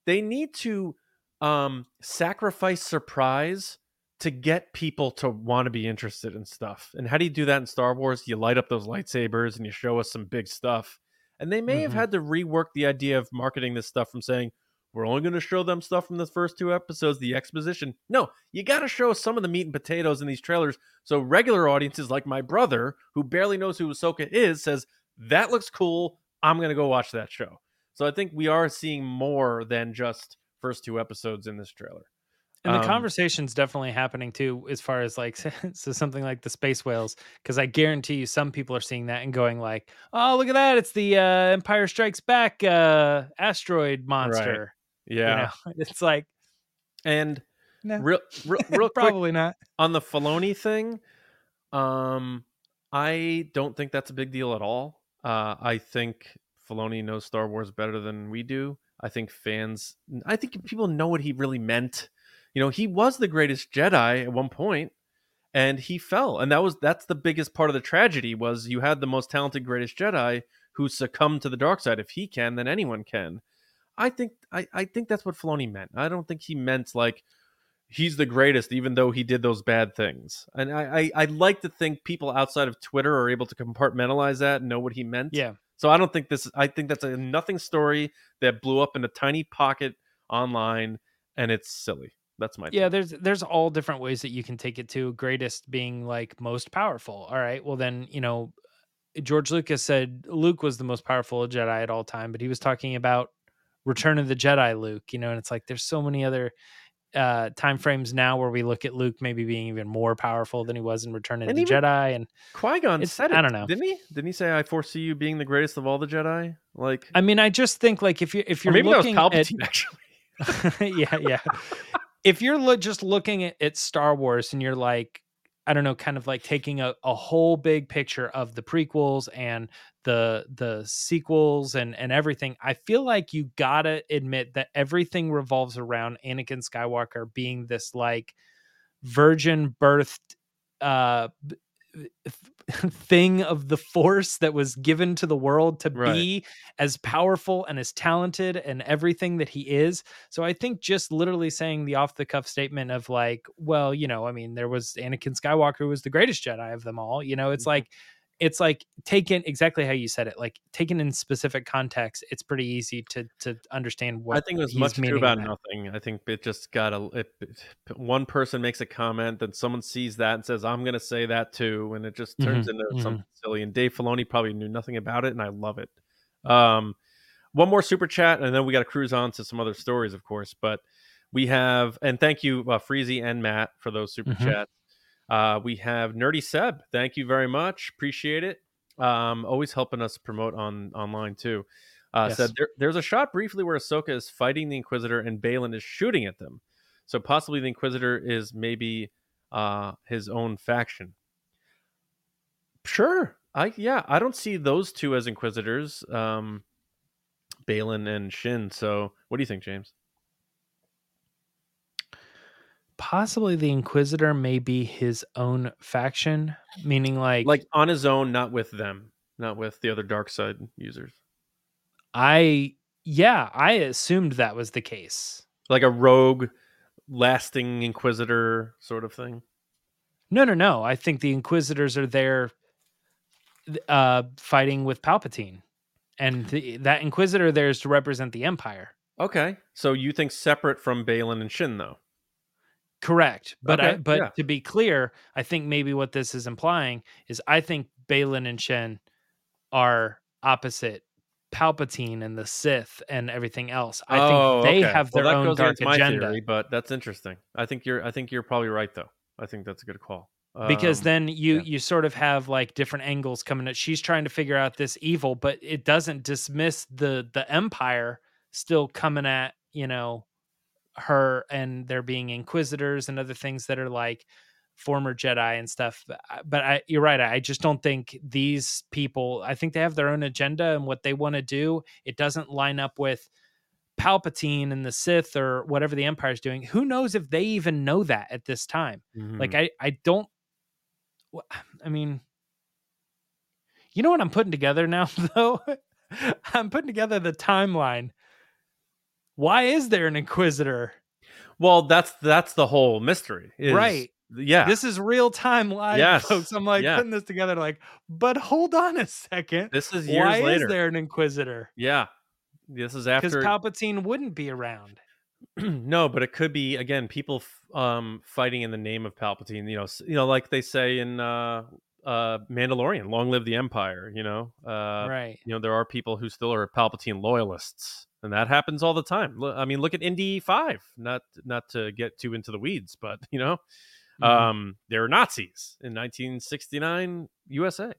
They need to um, sacrifice surprise to get people to want to be interested in stuff. And how do you do that in Star Wars? You light up those lightsabers and you show us some big stuff. And they may have Mhm. had to rework the idea of marketing this stuff from saying, we're only going to show them stuff from the first two episodes, the exposition. No, you got to show some of the meat and potatoes in these trailers. So regular audiences like my brother, who barely knows who Ahsoka is, says, that looks cool. I'm going to go watch that show. So I think we are seeing more than just first two episodes in this trailer. And the Um, conversation's definitely happening too, as far as like so something like the space whales, because I guarantee you some people are seeing that and going like, "Oh, look at that! It's the uh, Empire Strikes Back uh, asteroid monster." Yeah. You know, it's like And no, real, real, real quick probably not. on the Filoni thing, um, I don't think that's a big deal at all. Uh, I think Filoni knows Star Wars better than we do. I think fans, I think people know what he really meant. You know, he was the greatest Jedi at one point, and he fell, and that was that's the biggest part of the tragedy was you had the most talented greatest Jedi who succumbed to the dark side. If he can, then anyone can. I think I, I think that's what Filoni meant. I don't think he meant like he's the greatest, even though he did those bad things. And I, I, I like to think people outside of Twitter are able to compartmentalize that and know what he meant. Yeah. So I don't think this. I think that's a nothing story that blew up in a tiny pocket online, and it's silly. That's my Yeah, take. there's there's all different ways that you can take it to. Greatest being like most powerful. All right. Well then, you know, George Lucas said Luke was the most powerful Jedi at all time, but he was talking about Return of the Jedi Luke, you know, and it's like there's so many other uh time frames now where we look at Luke maybe being even more powerful than he was in Return of And the Jedi. And Qui Gon said it. I don't know. Didn't he? Didn't he say, "I foresee you being the greatest of all the Jedi"? Like, I mean, I just think like if you if you're maybe that was looking at Actually, yeah, yeah. if you're lo- just looking at, at Star Wars and you're like, I don't know, kind of like taking a, a whole big picture of the prequels and the the sequels and and everything, I feel like you gotta admit that everything revolves around Anakin Skywalker being this like virgin birthed uh thing of the force that was given to the world to Right. be as powerful and as talented and everything that he is. So I think just literally saying the off the cuff statement of like, well, you know, I mean, there was Anakin Skywalker who was the greatest Jedi of them all. You know, it's Mhm. like it's like taken exactly how you said it, like taken in specific context, it's pretty easy to to understand what I think it was much in about that. nothing. I think it just got a. It, it- one person makes a comment, then someone sees that and says, "I'm going to say that too," and it just turns into mhm. something silly. And Dave Filoni probably knew nothing about it, and I love it. Um, one more super chat, and then we got to cruise on to some other stories, of course. But we have, and thank you, uh, Freezy and Matt, for those super Mhm. chats. Uh, we have Nerdy Seb. Thank you very much. Appreciate it. Um, always helping us promote on online too. Uh, Yes. Said there, there's a shot briefly where Ahsoka is fighting the Inquisitor and Baylan is shooting at them. So possibly the Inquisitor is maybe uh, his own faction. Sure. I yeah, I don't see those two as Inquisitors, um, Baylan and Shin. So what do you think, James? Possibly the Inquisitor may be his own faction, meaning like Like on his own, not with them, not with the other dark side users. I yeah, I assumed that was the case. Like a rogue, lasting Inquisitor sort of thing. No, no, no. I think the Inquisitors are there uh fighting with Palpatine. And the, that Inquisitor there is to represent the Empire. Okay, so you think separate from Baylan and Shin, though? Correct. But I, but yeah. to be clear, I think maybe what this is implying is I think Baylan and Shin are opposite Palpatine and the Sith and everything else. I Oh, think they okay. have Well, their that own dark agenda. theory, but that's interesting. I think you're. I think you're probably right, though. I think that's a good call. because Um, then you yeah. you sort of have like different angles coming at she's trying to figure out this evil but it doesn't dismiss the the empire still coming at you know her and there being inquisitors and other things that are like former jedi and stuff but I- you're right i just don't think these people i think they have their own agenda and what they want to do it doesn't line up with palpatine and the sith or whatever the empire's doing who knows if they even know that at this time mhm. like I I don't I mean you know what I'm putting together now though? I'm putting together the timeline. Why is there an inquisitor? well, that's that's the whole mystery, is- Right. Yeah. This is real time live, Yes, folks. I'm like yeah. putting this together like, but hold on a second. this is years Why later. is there an inquisitor? Yeah. This is after Because. Palpatine wouldn't be around. no, but it could be again people um fighting in the name of Palpatine. You know, you know, like they say in uh, uh, Mandalorian, "Long live the Empire." You know, uh, right. you know there are people who still are Palpatine loyalists, and that happens all the time. I mean, look at Indy Five. Not not to get too into the weeds, but you know, Mhm. um, they were Nazis in 1969 USA.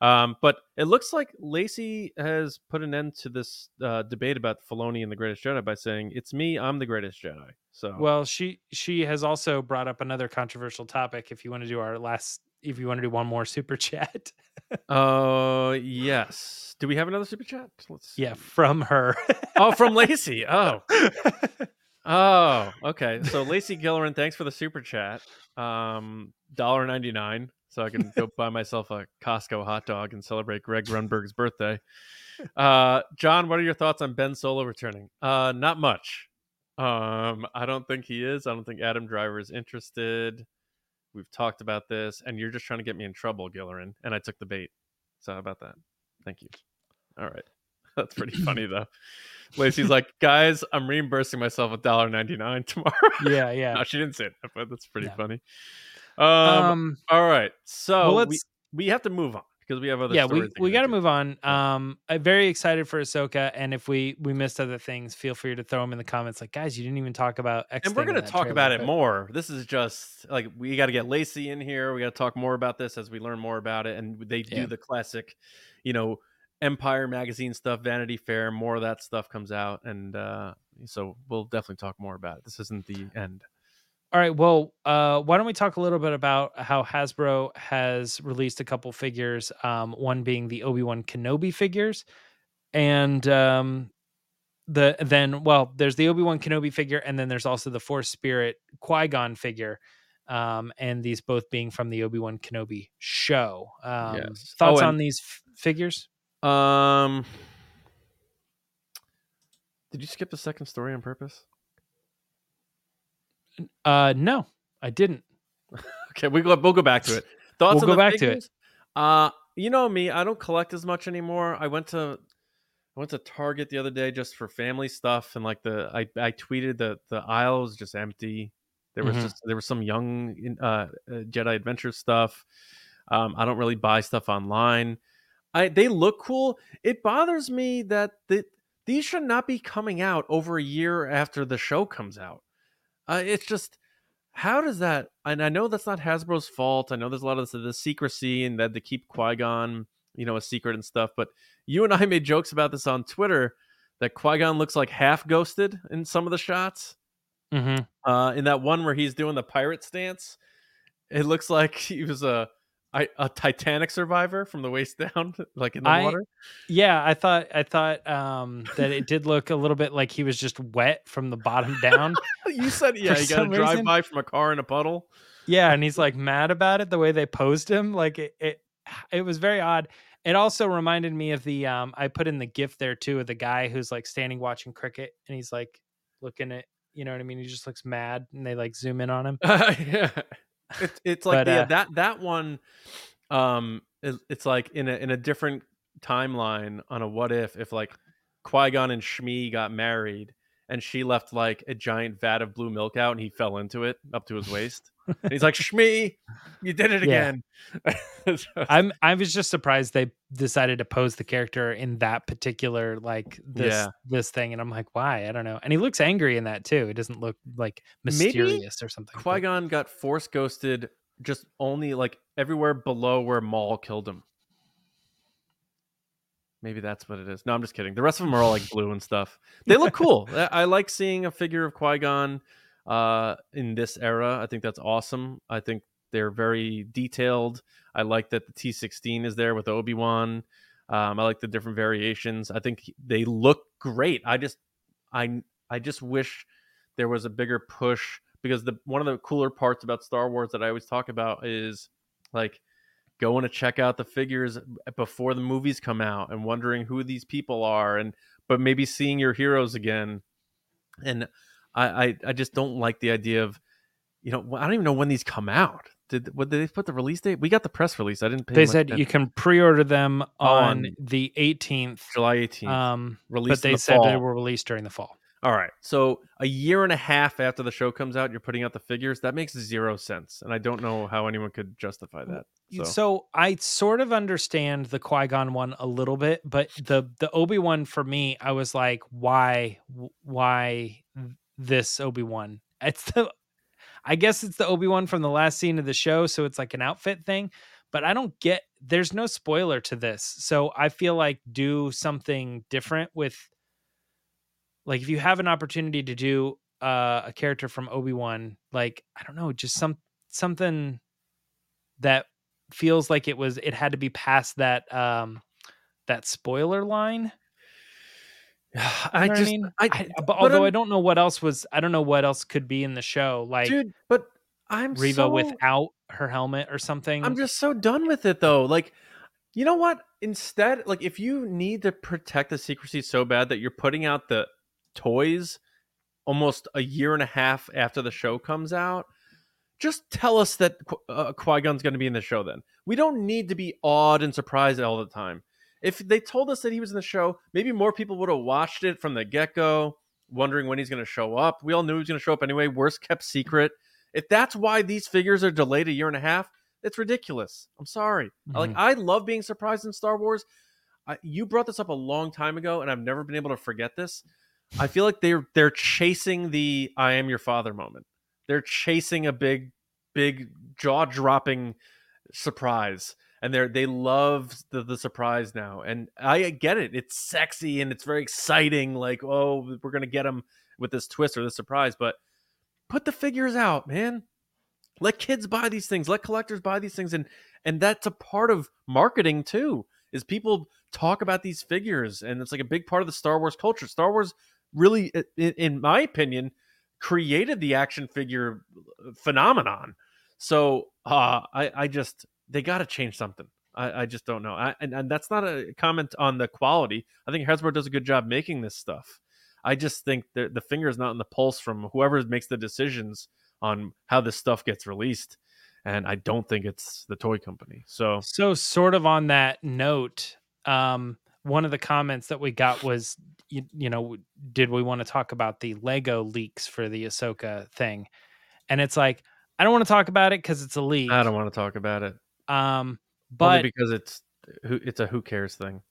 Um, but it looks like Lacey has put an end to this uh, debate about Filoni and the Greatest Jedi by saying, "It's me, I'm the Greatest Jedi." So, Well, she she has also brought up another controversial topic. If you want to do our last, if you want to do one more super chat, uh, yes. Do we have another super chat? Let's. yeah, from her. Oh, from Lacey. Oh, oh, okay. So Lacey Gillerin, thanks for the super chat. Um, dollar ninety nine, so I can go buy myself a Costco hot dog and celebrate Greg Grunberg's birthday. Uh, John, what are your thoughts on Ben Solo returning? Uh, not much. Um, I don't think he is. I don't think Adam Driver is interested. We've talked about this, and you're just trying to get me in trouble, Gillerin, and I took the bait. So how about that? Thank you. All right. That's pretty funny though. Lacey's like, guys, I'm reimbursing myself a dollar ninety nine tomorrow. yeah, yeah. no, she didn't say that, but that's pretty No. funny. Um, Um, all right. So well, we, let's- we have to move on because we have other yeah, we, we got to move on. Um, I'm very excited for Ahsoka, and if we we missed other things, feel free to throw them in the comments. Like, guys, you didn't even talk about X. and we're going to talk trailer," about it more. This is just like we got to get Lacey in here. We got to talk more about this as we learn more about it. And they do Yeah. the classic, you know, Empire magazine stuff, Vanity Fair. More of that stuff comes out, and uh, so we'll definitely talk more about it. This isn't the end. All right. Well, uh, why don't we talk a little bit about how Hasbro has released a couple figures? Um, one being the Obi Wan Kenobi figures, and um, the then well, there's the Obi Wan Kenobi figure, and then there's also the Force Spirit Qui Gon figure. Um, and these both being from the Obi Wan Kenobi show. Um, Yes. Thoughts Oh, on these f- figures? Um, did you skip the second story on purpose? Uh, no, I didn't. Okay, we go. We'll go back to it. Thoughts We'll on go the back to it. Uh, you know me. I don't collect as much anymore. I went to I went to Target the other day just for family stuff, and like the I I tweeted that the aisle was just empty. There was Mhm. just there was some young uh, uh, Jedi Adventure stuff. Um, I don't really buy stuff online. I they look cool. It bothers me that the, these should not be coming out over a year after the show comes out. Uh, it's just how does that? And I know that's not Hasbro's fault. I know there's a lot of the, the secrecy and that to keep Qui Gon, you know, a secret and stuff. But you and I made jokes about this on Twitter that Qui Gon looks like half ghosted in some of the shots. Mm-hmm. Uh, in that one where he's doing the pirate stance, it looks like he was a I- a Titanic survivor from the waist down, like in the I- water. Yeah, I thought I thought um, that it did look a little bit like he was just wet from the bottom down. You said, yeah, you got to drive reason. by from a car in a puddle. Yeah, and he's like mad about it the way they posed him. Like it, it, it was very odd. It also reminded me of the um I put in the gift there too of the guy who's like standing watching cricket and he's like looking at you know what I mean. He just looks mad and they like zoom in on him. yeah. It's it's like But, yeah, uh, that that one um it, it's like in a in a different timeline on a what if if like Qui-Gon and Shmi got married and she left like a giant vat of blue milk out and he fell into it up to his waist. and he's like, Shmi, you did it again. I'm I was just surprised they decided to pose the character in that particular like this Yeah. this thing and I'm like why I don't know and he looks angry in that too it doesn't look like Maybe mysterious or something but- Qui Gon got force ghosted just only like everywhere below where Maul killed him. Maybe that's what it is. No, I'm just kidding. The rest of them are all like blue and stuff. They look cool. I, I like seeing a figure of Qui Gon uh, in this era. I think that's awesome. I think they're very detailed. I like that the T16 is there with Obi Wan. Um, I like the different variations. I think they look great. I just, I, I just wish there was a bigger push because the one of the cooler parts about Star Wars that I always talk about is like going to check out the figures before the movies come out and wondering who these people are and but maybe seeing your heroes again. And I, I i just don't like the idea of you know i don't even know when these come out. Did what did they put the release date? We got the press release. I didn't pay they said you can pre-order them on, On the 18th july 18th um released but they the said they were released during the fall all right so a year and a half after the show comes out you're putting out the figures that makes zero sense and i don't know how anyone could justify that So. so I sort of understand the Qui Gon one a little bit, but the the Obi Wan for me, I was like, why, why this Obi Wan? It's the, I guess it's the Obi Wan from the last scene of the show, so it's like an outfit thing. But I don't get there's no spoiler to this. So I feel like do something different with like if you have an opportunity to do uh, a character from Obi-Wan, like I don't know, just some something that feels like it was it had to be past that um that spoiler line. I You know just, I mean, I, I, but but although I'm- I don't know what else was, I don't know what else could be in the show, like dude, but I'm Reva so, without her helmet or something. I'm just so done with it though. Like, you know what? Instead, like if you need to protect the secrecy so bad that you're putting out the toys almost a year and a half after the show comes out, just tell us that uh, Qui Gon's going to be in the show. Then we don't need to be awed and surprised all the time. If they told us that he was in the show, maybe more people would have watched it from the get go, wondering when he's going to show up. We all knew he was going to show up anyway. Worst kept secret. If that's why these figures are delayed a year and a half, it's ridiculous. I'm sorry. I Like. I love being surprised in Star Wars. I, you brought this up a long time ago, and I've never been able to forget this. I feel like they're they're chasing the "I am your father" moment. They're chasing a big, big jaw dropping surprise, and they're they love the the surprise now. And I get it; it's sexy and it's very exciting. Like, oh, we're gonna get them with this twist or this surprise, but put the figures out, man. Let kids buy these things. Let collectors buy these things, and and that's a part of marketing too. Is people talk about these figures, and it's like a big part of the Star Wars culture. Star Wars really, in my opinion, created the action figure phenomenon. So uh, I I just they got to change something. I, I just don't know. I, and, and that's not a comment on the quality. I think Hasbro does a good job making this stuff. I just think the the finger is not in the pulse from whoever makes the decisions on how this stuff gets released. And I don't think it's the toy company. So So, sort of on that note, um, one of the comments that we got was, you, you know, did we want to talk about the Lego leaks for the Ahsoka thing? And it's like, I don't want to talk about it because it's a leak. I don't want to talk about it. Um, Only but because it's who it's a who cares thing.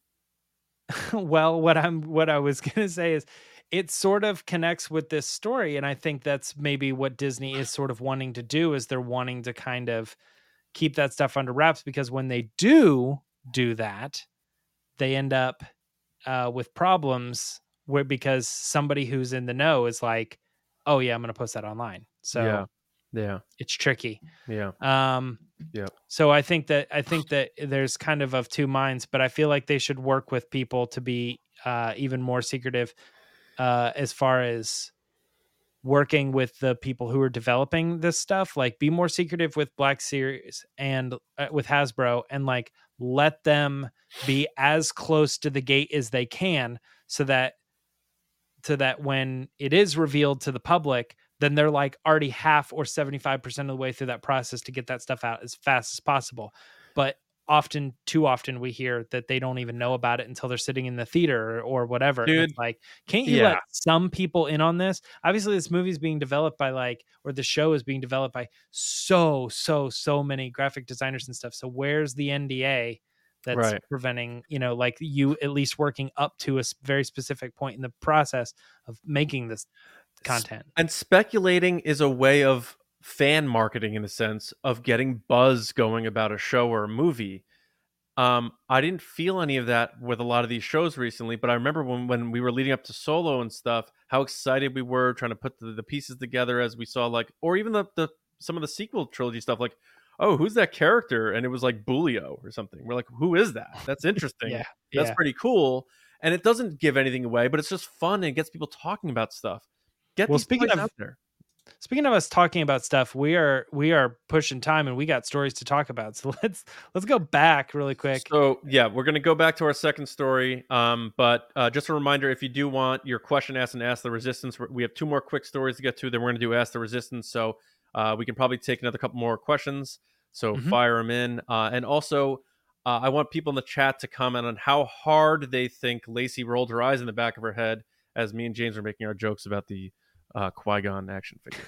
well, what I'm what I was gonna say is it sort of connects with this story, and I think that's maybe what Disney is sort of wanting to do is they're wanting to kind of keep that stuff under wraps because when they do do that, they end up uh, with problems where because somebody who's in the know is like, oh yeah, I'm gonna post that online. So yeah. Yeah. it's tricky. Yeah. Um, Yep. So I think that I think that there's kind of of two minds, but I feel like they should work with people to be uh, even more secretive uh, as far as working with the people who are developing this stuff. Like, be more secretive with Black Series and uh, with Hasbro, and like let them be as close to the gate as they can, so that so that when it is revealed to the public, then they're like already half or 75% of the way through that process to get that stuff out as fast as possible. But often, too often, we hear that they don't even know about it until they're sitting in the theater or, or whatever. And Dude, like, can't you yeah. let some people in on this? Obviously, this movie is being developed by like, or the show is being developed by so, so, so many graphic designers and stuff. So where's the NDA? That's Right. preventing, you know, like you at least working up to a very specific point in the process of making this content. And speculating is a way of fan marketing in a sense of getting buzz going about a show or a movie. Um, I didn't feel any of that with a lot of these shows recently, but I remember when, when we were leading up to Solo and stuff, how excited we were trying to put the, the pieces together as we saw like, or even the, the some of the sequel trilogy stuff, like, oh, who's that character? And it was like Bulio or something. We're like, who is that? That's interesting. Yeah, That's yeah. pretty cool. And it doesn't give anything away, but it's just fun and gets people talking about stuff. Get Well, speaking of- out there. Speaking of us talking about stuff, we are we are pushing time and we got stories to talk about. So let's let's go back really quick. So yeah, we're gonna go back to our second story. Um, but uh, just a reminder: if you do want your question asked and ask the resistance, we- have two more quick stories to get to. Then we're gonna do ask the resistance. So uh, we can probably take another couple more questions. So Mhm. fire them in. Uh, and also, uh, I want people in the chat to comment on how hard they think Lacey rolled her eyes in the back of her head as me and James were making our jokes about the uh, Qui Gon action figure.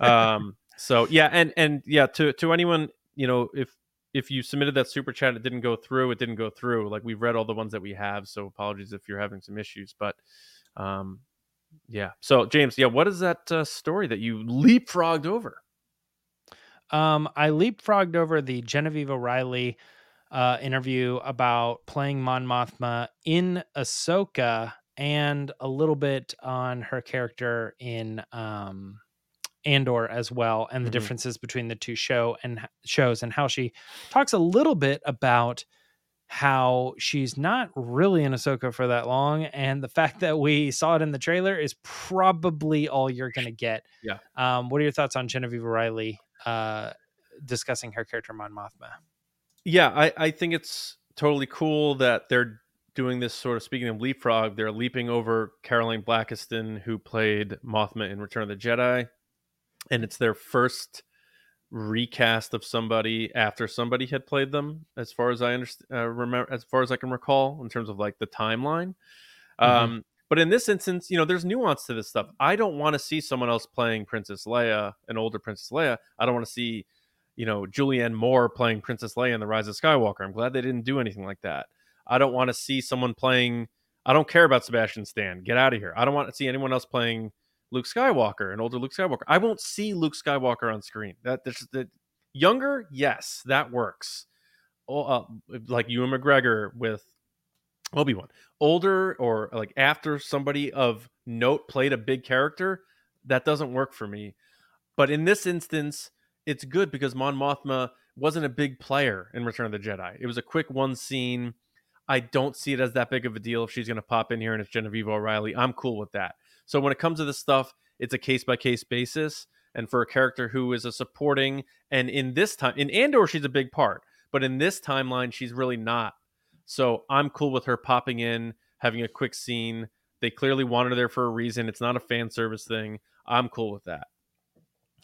um, so yeah, and and yeah, to to anyone you know, if if you submitted that super chat, it didn't go through. It didn't go through. Like we've read all the ones that we have, so apologies if you're having some issues. But um, yeah. So James, yeah, what is that uh, story that you leapfrogged over? Um, I leapfrogged over the Genevieve O'Reilly uh, interview about playing Mon Mothma in Ahsoka and a little bit on her character in um, Andor as well, and the Mhm. differences between the two show and shows, and how she talks a little bit about how she's not really in Ahsoka for that long, and the fact that we saw it in the trailer is probably all you're going to get. Yeah. Um, what are your thoughts on Genevieve Riley uh, discussing her character Mon Mothma? Yeah, I, I think it's totally cool that they're doing this sort of speaking of leapfrog, they're leaping over Caroline Blakiston, who played Mothma in Return of the Jedi. And it's their first recast of somebody after somebody had played them, as far as I understand, uh, remember, as far as I can recall, in terms of like the timeline. Um, but in this instance, you know, there's nuance to this stuff. I don't want to see someone else playing Princess Leia, an older Princess Leia. I don't want to see, you know, Julianne Moore playing Princess Leia in The Rise of Skywalker. I'm glad they didn't do anything like that. I don't want to see someone playing. I don't care about Sebastian Stan. Get out of here. I don't want to see anyone else playing Luke Skywalker, an older Luke Skywalker. I won't see Luke Skywalker on screen. That that's the younger, yes, that works. Oh, uh, like Ewan McGregor with Obi Wan. Older or like after somebody of note played a big character, that doesn't work for me. But in this instance, it's good because Mon Mothma wasn't a big player in Return of the Jedi. It was a quick one scene. I don't see it as that big of a deal if she's going to pop in here and it's Genevieve O'Reilly. I'm cool with that. So when it comes to this stuff, it's a case by case basis. And for a character who is a supporting, and in this time, in Andor, she's a big part, but in this timeline, she's really not. So I'm cool with her popping in, having a quick scene. They clearly wanted her there for a reason. It's not a fan service thing. I'm cool with that.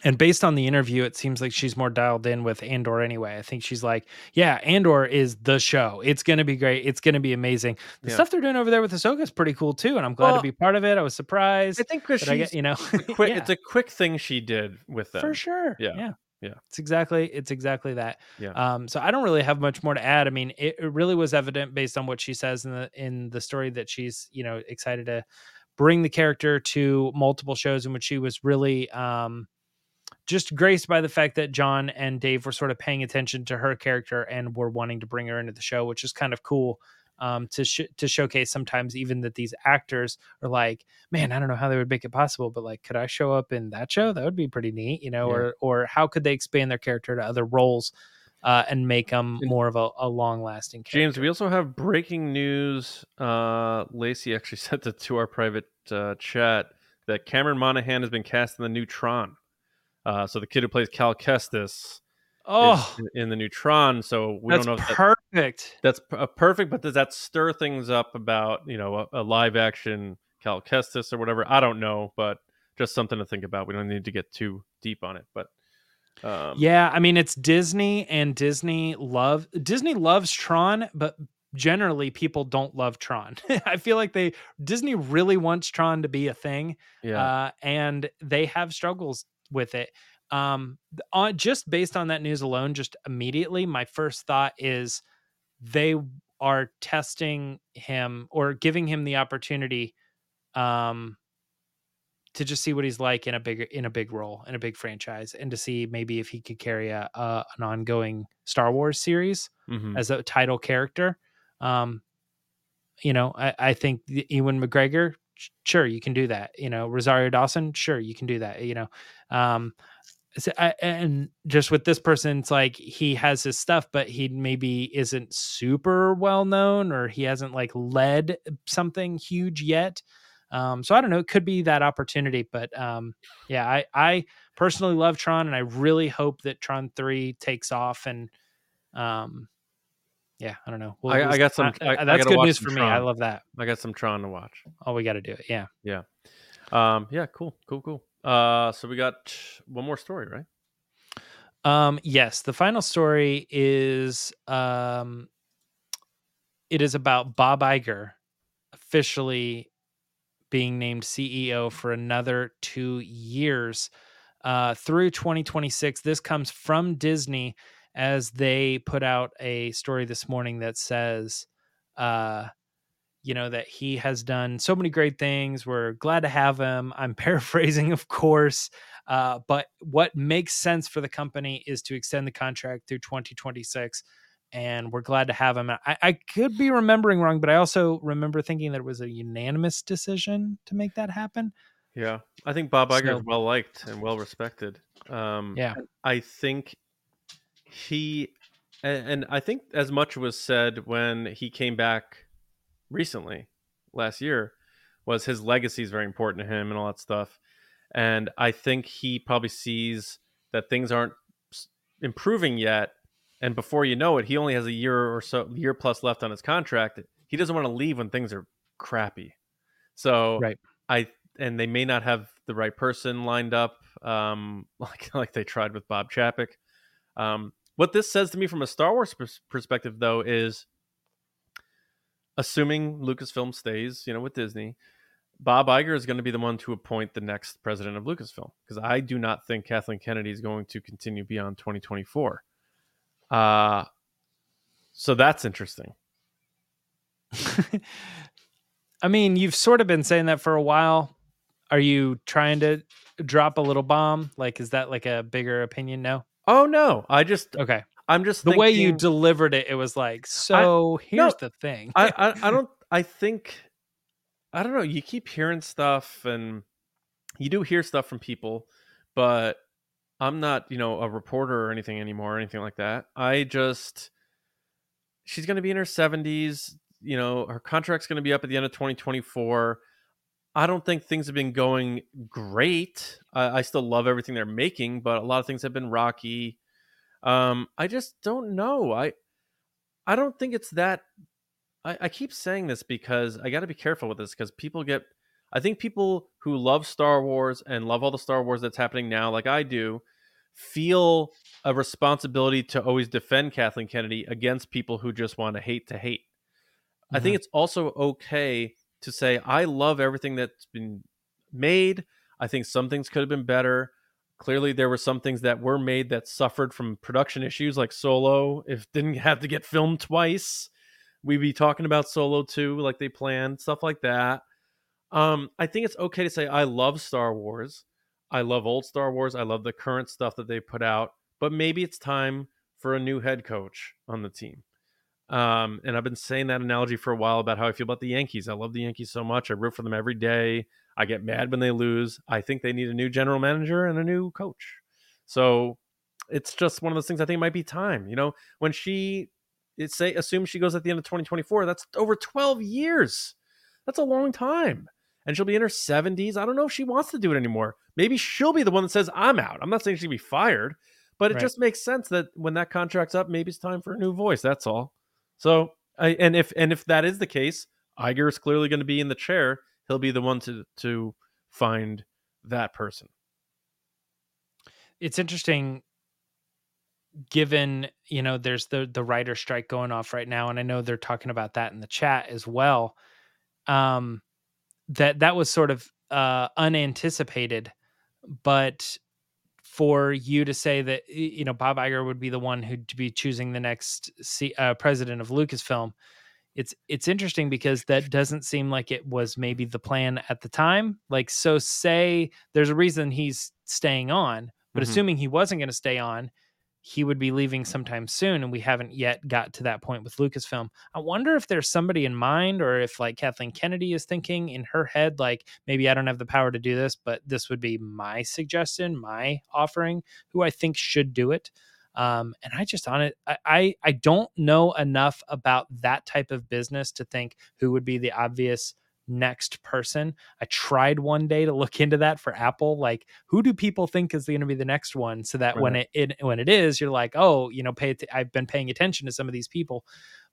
And based on the interview, it seems like she's more dialed in with Andor anyway. I think she's like, yeah, Andor is the show. It's going to be great. It's going to be amazing. The Yeah. stuff they're doing over there with Ahsoka is pretty cool too. And I'm glad Well, to be part of it. I was surprised. I think because I get, you know, quick, yeah, it's a quick thing she did with them. for sure. Yeah. Yeah. Yeah. It's exactly, it's exactly that. Yeah. Um, so I don't really have much more to add. I mean, it, it really was evident based on what she says in the, in the story that she's, you know, excited to bring the character to multiple shows in which she was really, um, just graced by the fact that John and Dave were sort of paying attention to her character and were wanting to bring her into the show, which is kind of cool um, to sh- to showcase. Sometimes even that these actors are like, man, I don't know how they would make it possible, but like, could I show up in that show? That would be pretty neat, you know. Yeah. Or or how could they expand their character to other roles uh, and make them more of a, a long lasting character? James, we also have breaking news. Uh, Lacey actually sent it to our private uh, chat that Cameron Monaghan has been cast in the new Tron. Uh, so the kid who plays Cal Kestis oh, in, in the Neutron. So we don't know if that, perfect. that's p- uh, perfect, but does that stir things up about you know a, a live action Cal Kestis or whatever? I don't know, but just something to think about. We don't need to get too deep on it, but um, yeah, I mean it's Disney and Disney love Disney loves Tron, but generally people don't love Tron. I feel like they Disney really wants Tron to be a thing, yeah, uh, and they have struggles with it. Um, on just based on that news alone, just immediately, my first thought is they are testing him or giving him the opportunity um to just see what he's like in a big in a big role in a big franchise and to see maybe if he could carry a, a an ongoing Star Wars series mhm. as a title character. Um, you know, I, I think Ewan McGregor, sure, you can do that. You know, Rosario Dawson, sure, you can do that. You know, um, so I, and just with this person, it's like he has his stuff, but he maybe isn't super well known or he hasn't like led something huge yet. Um, so I don't know. It could be that opportunity, but um, yeah, I, I personally love Tron, and I really hope that Tron Three takes off. And um, yeah, I don't know. We'll- I- we'll I got some- I- I that's good news for me. I love that. I got some Tron to watch. Oh, we got to do it. Yeah. Um, yeah, cool, cool, cool. Uh, so we got one more story, right? Um, yes, the final story is um, it is about Bob Iger officially being named CEO for another two years uh, through 2026. This comes from Disney as they put out a story this morning that says, uh, you know, that he has done so many great things. We're glad to have him. I'm paraphrasing, of course. Uh, but what makes sense for the company is to extend the contract through 2026 and we're glad to have him. I, I could be remembering wrong, but I also remember thinking that it was a unanimous decision to make that happen. Yeah, I think Bob Iger So- is well liked and well respected. Um, Yeah. I think he, and, and I think as much was said when he came back recently last year, was his legacy is very important to him and all that stuff. And I think he probably sees that things aren't improving yet. And before you know it, he only has a year or so, year plus left on his contract. He doesn't want to leave when things are crappy. So Right. I and they may not have the right person lined up, um, like like they tried with Bob Chapek. Um, what this says to me from a Star Wars pers- perspective, though, is assuming Lucasfilm stays, you know, with Disney, Bob Iger is going to be the one to appoint the next president of Lucasfilm because I do not think Kathleen Kennedy is going to continue beyond 2024. Uh, so that's interesting. I mean, you've sort of been saying that for a while. Are you trying to drop a little bomb? Like, is that like a bigger opinion? No. Oh no, I just Okay. I'm just The way you delivered it, it was like, so here's the thing. I, I I don't I think I don't know. You keep hearing stuff and you do hear stuff from people, but I'm not, you know, a reporter or anything anymore or anything like that. I just she's going to be in her 70s, you know, her contract's going to be up at the end of 2024. I don't think things have been going great. I, I still love everything they're making, but a lot of things have been rocky. Um, I just don't know. I I don't think it's that I, I keep saying this because I got to be careful with this because people get. I think people who love Star Wars and love all the Star Wars that's happening now, like I do, feel a responsibility to always defend Kathleen Kennedy against people who just want to hate to hate. I think it's also okay to say I love everything that's been made. I think some things could have been better. Clearly, there were some things that were made that suffered from production issues, like Solo. If didn't have to get filmed twice, we'd be talking about Solo 2 like they planned, stuff like that. Um, I think it's okay to say I love Star Wars. I love old Star Wars. I love the current stuff that they put out, but maybe it's time for a new head coach on the team. Um, and I've been saying that analogy for a while about how I feel about the Yankees. I love the Yankees so much. I root for them every day. I get mad when they lose. I think they need a new general manager and a new coach. So it's just one of those things I think might be time. You know, when she it say assume she goes at the end of 2024, that's over 12 years. That's a long time. And she'll be in her 70s. I don't know if she wants to do it anymore. Maybe she'll be the one that says, I'm out. I'm not saying she'll be fired, but it Right. just makes sense that when that contract's up, maybe it's time for a new voice. That's all. So, I, and if and if that is the case, Iger is clearly going to be in the chair. He'll be the one to to find that person. it's interesting given you know there's the the writer strike going off right now and i know they're talking about that in the chat as well um that that was sort of uh unanticipated but for you to say that you know bob Iger would be the one who'd be choosing the next C, uh, president of lucasfilm it's it's interesting because that doesn't seem like it was maybe the plan at the time like so say there's a reason he's staying on but Mhm. assuming he wasn't going to stay on he would be leaving sometime soon and we haven't yet got to that point with lucasfilm i wonder if there's somebody in mind or if like kathleen kennedy is thinking in her head like maybe i don't have the power to do this but this would be my suggestion my offering who i think should do it um, and i just on it I, I i don't know enough about that type of business to think who would be the obvious next person. I tried one day to look into that for apple like who do people think is going to be the next one? So that when it, it when it is you're like oh you know pay att- i've been paying attention to some of these people.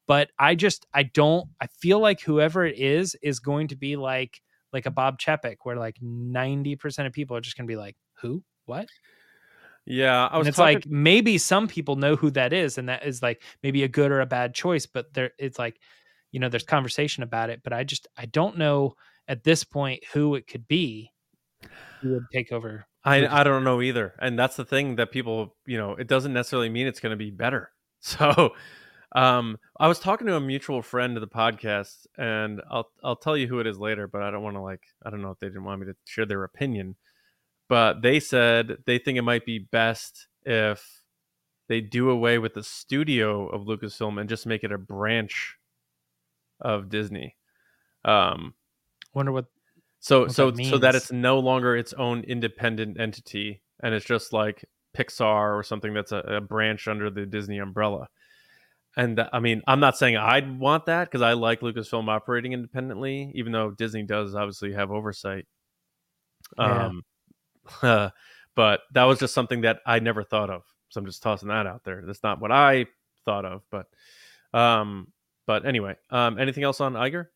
But i just i don't i feel like whoever it is is going to be like like a bob chapek where like 90% of people are just going to be like who? What Yeah, I was and it's talking- like maybe some people know who that is and that is like maybe a good or a bad choice but there it's like you know there's conversation about it but i just i don't know at this point who it could be who would take over I I don't know either, and that's the thing that people you know it doesn't necessarily mean it's going to be better. So, um, I was talking to a mutual friend of the podcast, and I'll I'll tell you who it is later, but I don't want to like I don't know if they didn't want me to share their opinion, but they said they think it might be best if they do away with the studio of Lucasfilm and just make it a branch of Disney. Um, Wonder what so What so that so that it's no longer its own independent entity, and it's just like Pixar or something that's a, a branch under the Disney umbrella. And th- I mean, I'm not saying I'd want that because I like Lucasfilm operating independently, even though Disney does obviously have oversight. Yeah. But that was just something that I never thought of. So I'm just tossing that out there. That's not what I thought of, but um, but anyway, um, anything else on Iger?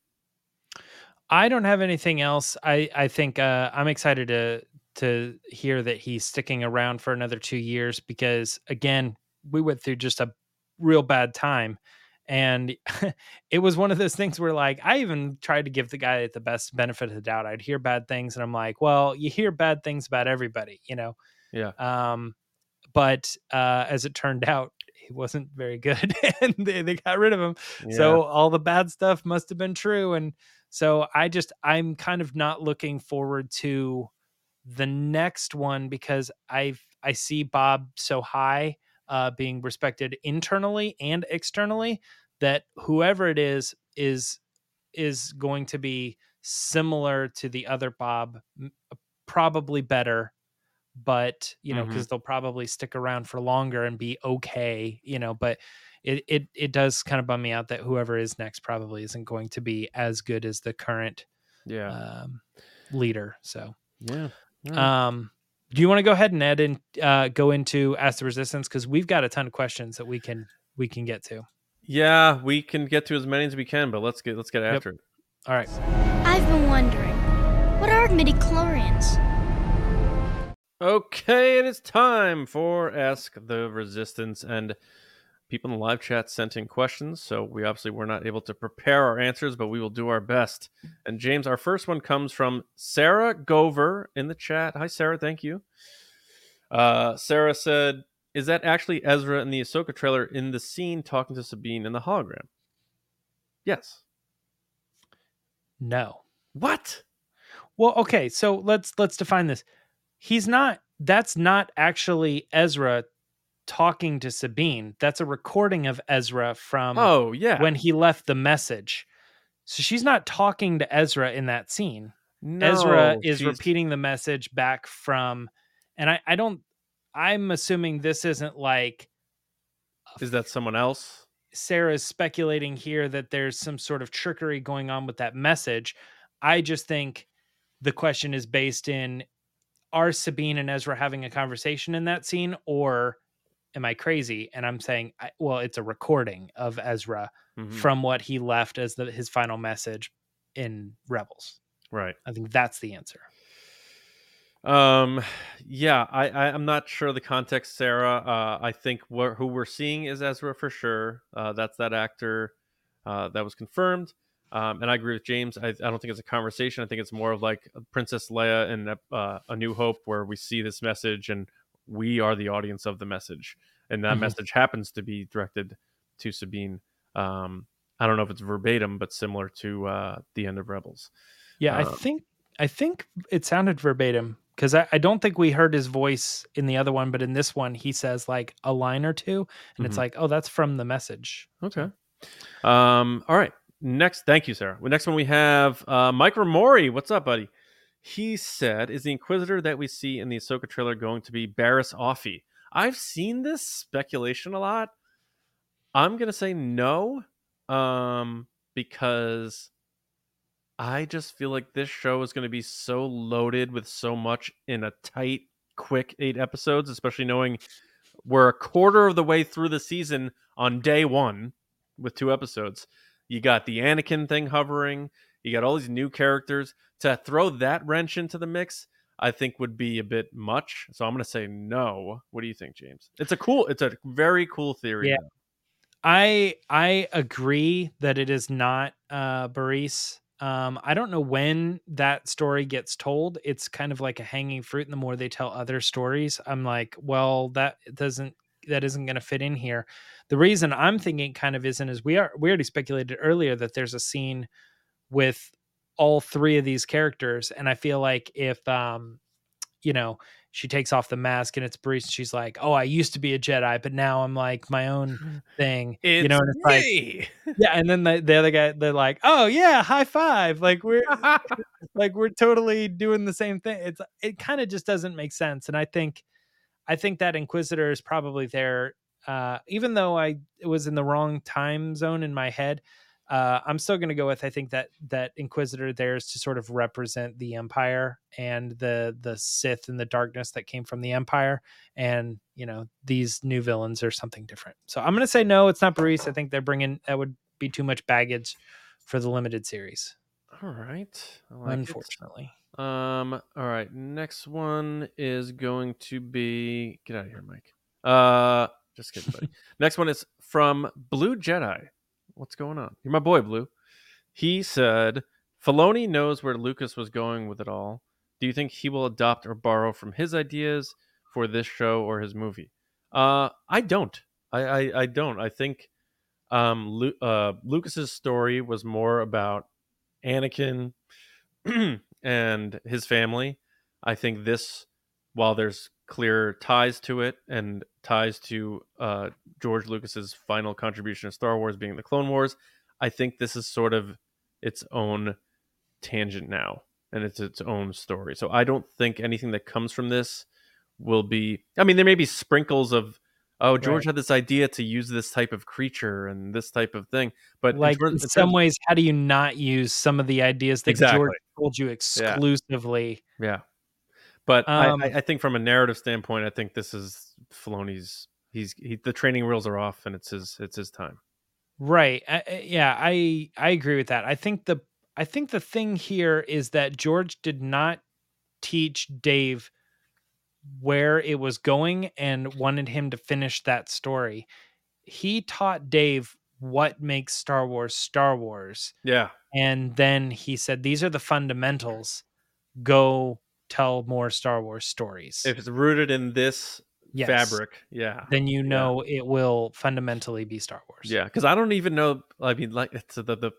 I don't have anything else. I I think uh, I'm excited to to hear that he's sticking around for another two years because again, we went through just a real bad time, and it was one of those things where like I even tried to give the guy the best benefit of the doubt. I'd hear bad things, and I'm like, well, you hear bad things about everybody, you know. Yeah. Um, but uh, as it turned out, he wasn't very good, and they, they got rid of him. So all the bad stuff must have been true. And so I just I'm kind of not looking forward to the next one because I've, I see Bob so high uh being respected internally and externally that whoever it is is is going to be similar to the other Bob probably better but you know because they'll probably stick around for longer and be okay you know but it, it it does kind of bum me out that whoever is next probably isn't going to be as good as the current yeah, um, leader so yeah. yeah. um do you want to go ahead and add and uh, go into ask the resistance because we've got a ton of questions that we can we can get to Yeah, we can get to as many as we can, but let's get let's get after it. all right I've been wondering, what are midichlorians? Okay, it is time for Ask the Resistance, and people in the live chat sent in questions, so we obviously were not able to prepare our answers, but we will do our best. And James, our first one comes from Sarah Gover in the chat. Hi, Sarah. Thank you. Uh, Sarah said, "Is that actually Ezra in the Ahsoka trailer in the scene talking to Sabine in the hologram?" Yes. no What? Well, okay, so let's let's define this. He's not that's not actually Ezra talking to Sabine. That's a recording of Ezra from Oh, yeah. When he left the message. So she's not talking to Ezra in that scene. Ezra is repeating the message back from and I I don't I'm assuming this isn't like Is that someone else? Sarah's speculating here that there's some sort of trickery going on with that message. I just think the question is based in are Sabine and Ezra having a conversation in that scene or am I crazy? And I'm saying, I, well, it's a recording of Ezra Mhm. from what he left as the, his final message in Rebels. Right. I think that's the answer. Um, yeah, I, I I'm not sure the context, Sarah. Uh, I think what who we're seeing is Ezra for sure. Uh, that's that actor. Uh, that was confirmed. Um, and I agree with James. I, I don't think it's a conversation. I think it's more of like Princess Leia and uh, A New Hope, where we see this message and we are the audience of the message, and that Mhm. message happens to be directed to Sabine. Um, I don't know if it's verbatim, but similar to uh, the end of Rebels. Yeah, I Um, think I think it sounded verbatim because I, I don't think we heard his voice in the other one, but in this one he says like a line or two, and it's Mhm. like, oh, that's from the message. Okay. Um, all right. Next, thank you, Sarah. The next one we have uh, Mike Ramori. What's up, buddy? He said, "Is the Inquisitor that we see in the Ahsoka trailer going to be Barriss Offee?" I've seen this speculation a lot. I'm gonna say no, um, because I just feel like this show is gonna be so loaded with so much in a tight, quick eight episodes, especially knowing we're a quarter of the way through the season on day one with two episodes. You got the Anakin thing hovering. You got all these new characters. To throw that wrench into the mix, I think would be a bit much. So I'm going to say no. What do you think, James? It's a cool. It's a very cool theory. Yeah. I I agree that it is not uh Barriss. Um, I don't know when that story gets told. It's kind of like a hanging fruit, and the more they tell other stories, I'm like, well, that doesn't that isn't going to fit in here. The reason I'm thinking kind of isn't is we are we already speculated earlier that there's a scene with all three of these characters, and I feel like if um you know, she takes off the mask and it's Barriss. She's like, "Oh, I used to be a Jedi, but now I'm like my own thing." It's you know, and it's like, yeah. And then the, the other guy, they're like, "Oh yeah, high five! Like we're like we're totally doing the same thing." It's it kind of just doesn't make sense. And I think, I think that Inquisitor is probably there. Uh, even though I it was in the wrong time zone in my head, uh, I'm still going to go with I think that that Inquisitor there is to sort of represent the Empire and the the Sith and the darkness that came from the Empire, and you know these new villains are something different. So I'm going to say no, it's not Barriss. I think they're bringing that would be too much baggage for the limited series. All right. Like it. unfortunately, Um. All right. Next one is going to be. Get out of here, Mike. Uh. Just kidding, buddy. Next one is from Blue Jedi. What's going on? You're my boy, Blue. He said, Filoni knows where Lucas was going with it all. Do you think he will adopt or borrow from his ideas for this show or his movie? Uh, I don't. I, I, I don't. I think um, Lu- uh, Lucas's story was more about Anakin and his family. I think this, while there's clear ties to it and ties to uh, George Lucas's final contribution to Star Wars being the Clone Wars, I think this is sort of its own tangent now and it's its own story. So I don't think anything that comes from this will be. I mean, there may be sprinkles of. Oh, George Right. had this idea to use this type of creature and this type of thing, but like terms- in some ways, how do you not use some of the ideas that Exactly. George told you exclusively? Yeah, but Um, I, I think from a narrative standpoint, I think this is Filoni's. He's he, the training wheels are off, and it's his it's his time. Right. I- yeah, I I agree with that. I think the I think the thing here is that George did not teach Dave where it was going and wanted him to finish that story. He taught Dave what makes Star Wars Star Wars. Yeah, And then he said, These are the fundamentals. Go tell more Star Wars stories. if it's rooted in this Yes. fabric, yeah, then you know it will fundamentally be Star Wars. yeah. Because I don't even know. I mean, like it's the the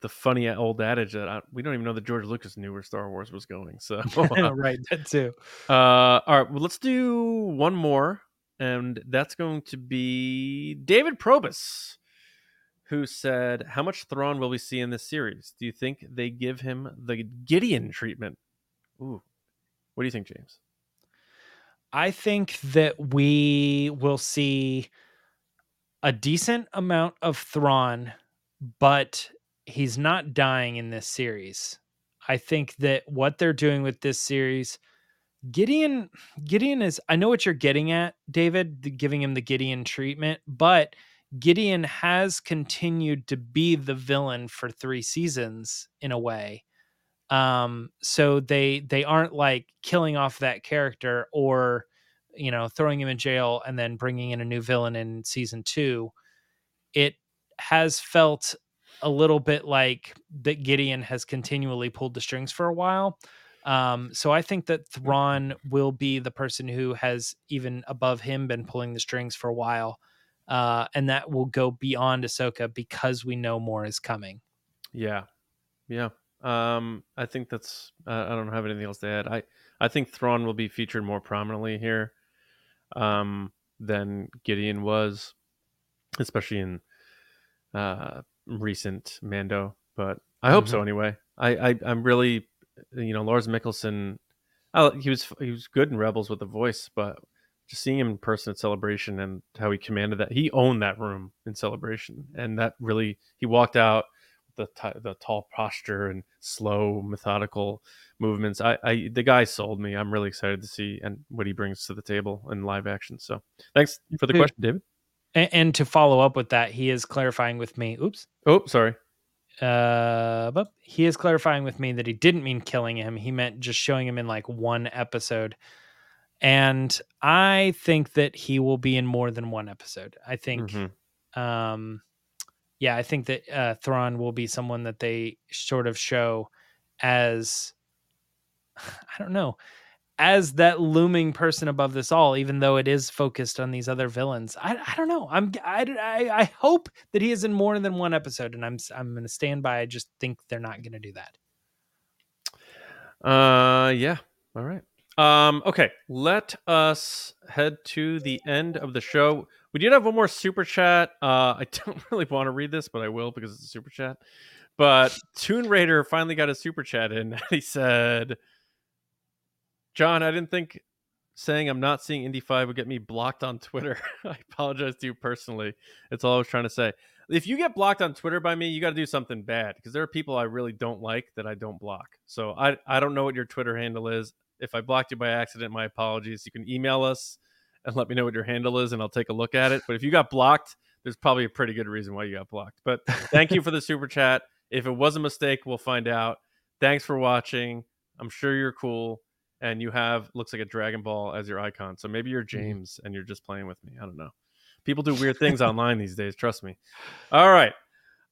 the funny old adage that I, we don't even know that George Lucas knew where Star Wars was going. So, right, that too. uh, all right, well, let's do one more, and that's going to be David Probus, who said, "How much Thrawn will we see in this series? Do you think they give him the Gideon treatment?" Ooh, what do you think, James? I think that we will see a decent amount of Thrawn, but he's not dying in this series. I think that what they're doing with this series, Gideon, Gideon is. I know what you're getting at, David, giving him the Gideon treatment, but Gideon has continued to be the villain for three seasons in a way. Um, so they they aren't like killing off that character or you know throwing him in jail and then bringing in a new villain in season two. It has felt a little bit like that Gideon has continually pulled the strings for a while. Um, so I think that Thrawn will be the person who has even above him been pulling the strings for a while. Uh, and that will go beyond Ahsoka because we know more is coming. Yeah, yeah. Um, I think that's. Uh, I don't have anything else to add. I I think Thrawn will be featured more prominently here, um, than Gideon was, especially in uh recent Mando. But I hope so anyway. I, I I'm really, you know, Lars Mikkelsen. I, he was he was good in Rebels with the voice, but just seeing him in person at Celebration and how he commanded that, he owned that room in Celebration, and that really he walked out the t- the tall posture and slow methodical movements. I, I the guy sold me. I'm really excited to see and what he brings to the table in live action. So thanks for the question, David. And, and to follow up with that, he is clarifying with me. Oops. Oh, sorry. Uh, but he is clarifying with me that he didn't mean killing him. He meant just showing him in like one episode. And I think that he will be in more than one episode. I think, Mhm. um, yeah, I think that uh, Thrawn will be someone that they sort of show as, I don't know, as that looming person above this all, even though it is focused on these other villains. I, I don't know. I'm I, I, I hope that he is in more than one episode, and I'm I'm going to stand by. I just think they're not going to do that. Uh, yeah. All right. Um, okay, let us head to the end of the show. We did have one more super chat. Uh, I don't really want to read this, but I will because it's a super chat. But Toon Raider finally got a super chat in. He said, "John, I didn't think saying I'm not seeing Indy Five would get me blocked on Twitter. I apologize to you personally. That's all I was trying to say. If you get blocked on Twitter by me, you got to do something bad because there are people I really don't like that I don't block. So I I don't know what your Twitter handle is. If I blocked you by accident, my apologies. You can email us and let me know what your handle is, and I'll take a look at it. But if you got blocked, there's probably a pretty good reason why you got blocked. But thank you for the super chat. If it was a mistake, we'll find out. Thanks for watching. I'm sure you're cool. And you have looks like a Dragon Ball as your icon. So maybe you're James and you're just playing with me. I don't know. People do weird things online these days, trust me. All right.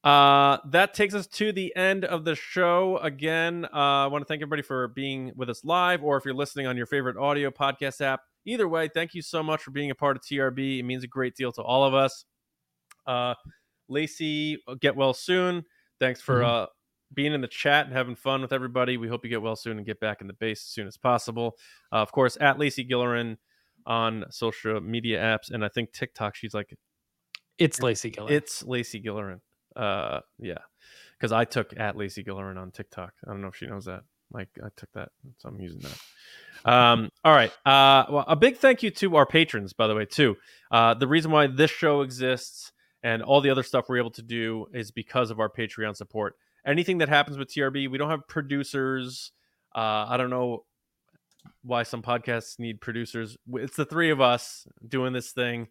Uh, that takes us to the end of the show. Again, uh, I want to thank everybody for being with us live, or if you're listening on your favorite audio podcast app. Either way, thank you so much for being a part of TRB. It means a great deal to all of us. Uh, Lacey, get well soon. Thanks for Mhm. uh, being in the chat and having fun with everybody. We hope you get well soon and get back in the base as soon as possible. Uh, of course, at Lacey Gillerin on social media apps, and I think TikTok. She's like, It's Lacey Giller. it's Lacey Gillerin. Uh, yeah, because I took at Lacey Gillerin on TikTok. I don't know if she knows that. Like I took that, so I'm using that. Um, all right. Uh, well, a big thank you to our patrons, by the way, too. Uh, the reason why this show exists and all the other stuff we're able to do is because of our Patreon support. Anything that happens with TRB, we don't have producers. Uh, I don't know why some podcasts need producers. It's the three of us doing this thing.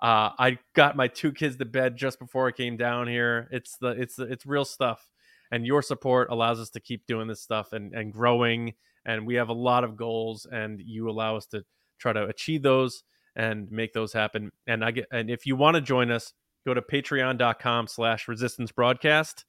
Uh, I got my two kids to bed just before I came down here. It's the it's the, it's real stuff, and your support allows us to keep doing this stuff and and growing. And we have a lot of goals, and you allow us to try to achieve those and make those happen. And I get and if you want to join us, go to Patreon.com/slash Resistance Broadcast.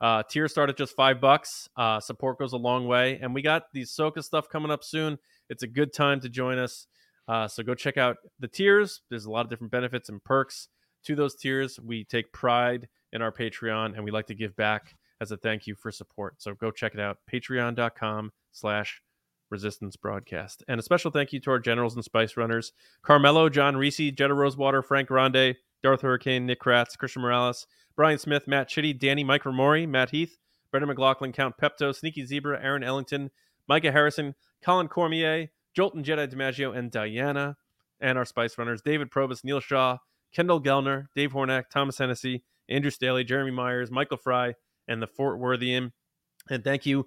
Uh, tiers start at just five bucks. Uh, support goes a long way, and we got the Ahsoka stuff coming up soon. It's a good time to join us. Uh, so go check out the tiers. There's a lot of different benefits and perks to those tiers. We take pride in our Patreon, and we like to give back as a thank you for support. So go check it out. Patreon.com slash Resistance Broadcast. And a special thank you to our generals and spice runners Carmelo, John Reese, Jetta Rosewater, Frank Grande, Darth Hurricane, Nick Kratz, Christian Morales, Brian Smith, Matt Chitty, Danny, Mike Ramori, Matt Heath, Brendan McLaughlin, Count Pepto, Sneaky Zebra, Aaron Ellington, Micah Harrison, Colin Cormier, Jolton Jedi DiMaggio, and Diana. And our Spice Runners, David Probus, Neil Shaw, Kendall Gellner, Dave Hornack, Thomas Hennessy, Andrew Staley, Jeremy Myers, Michael Fry, and the Fort Worthian. And thank you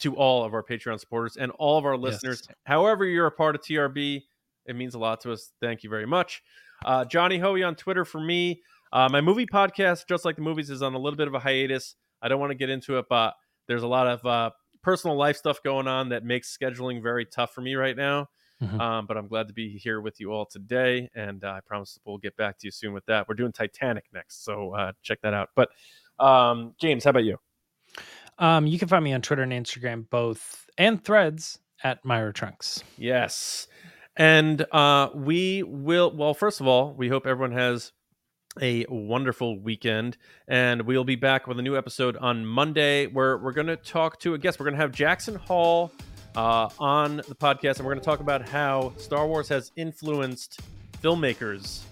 to all of our Patreon supporters and all of our listeners. Yes. However, you're a part of TRB, it means a lot to us. Thank you very much. Uh, Johnny Hoey on Twitter for me. Uh, my movie podcast, just like the movies, is on a little bit of a hiatus. I don't want to get into it, but there's a lot of uh, personal life stuff going on that makes scheduling very tough for me right now. Mhm. Um, but I'm glad to be here with you all today, and uh, I promise we'll get back to you soon with that. We're doing Titanic next, so uh, check that out. But um, James, how about you? Um, you can find me on Twitter and Instagram both and threads at Mirai Trunks. Yes. And uh, we will, well, first of all, we hope everyone has a wonderful weekend. And we'll be back with a new episode on Monday where we're going to talk to a guest. We're going to have Jackson Hall uh, on the podcast, and we're going to talk about how Star Wars has influenced filmmakers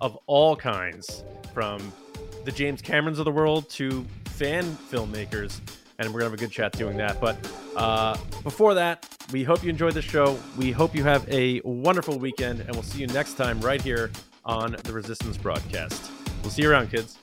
of all kinds, from the James Camerons of the world to fan filmmakers. And we're going to have a good chat doing that. But uh, before that, we hope you enjoyed the show. We hope you have a wonderful weekend, and we'll see you next time right here on the Resistance broadcast. We'll see you around, kids.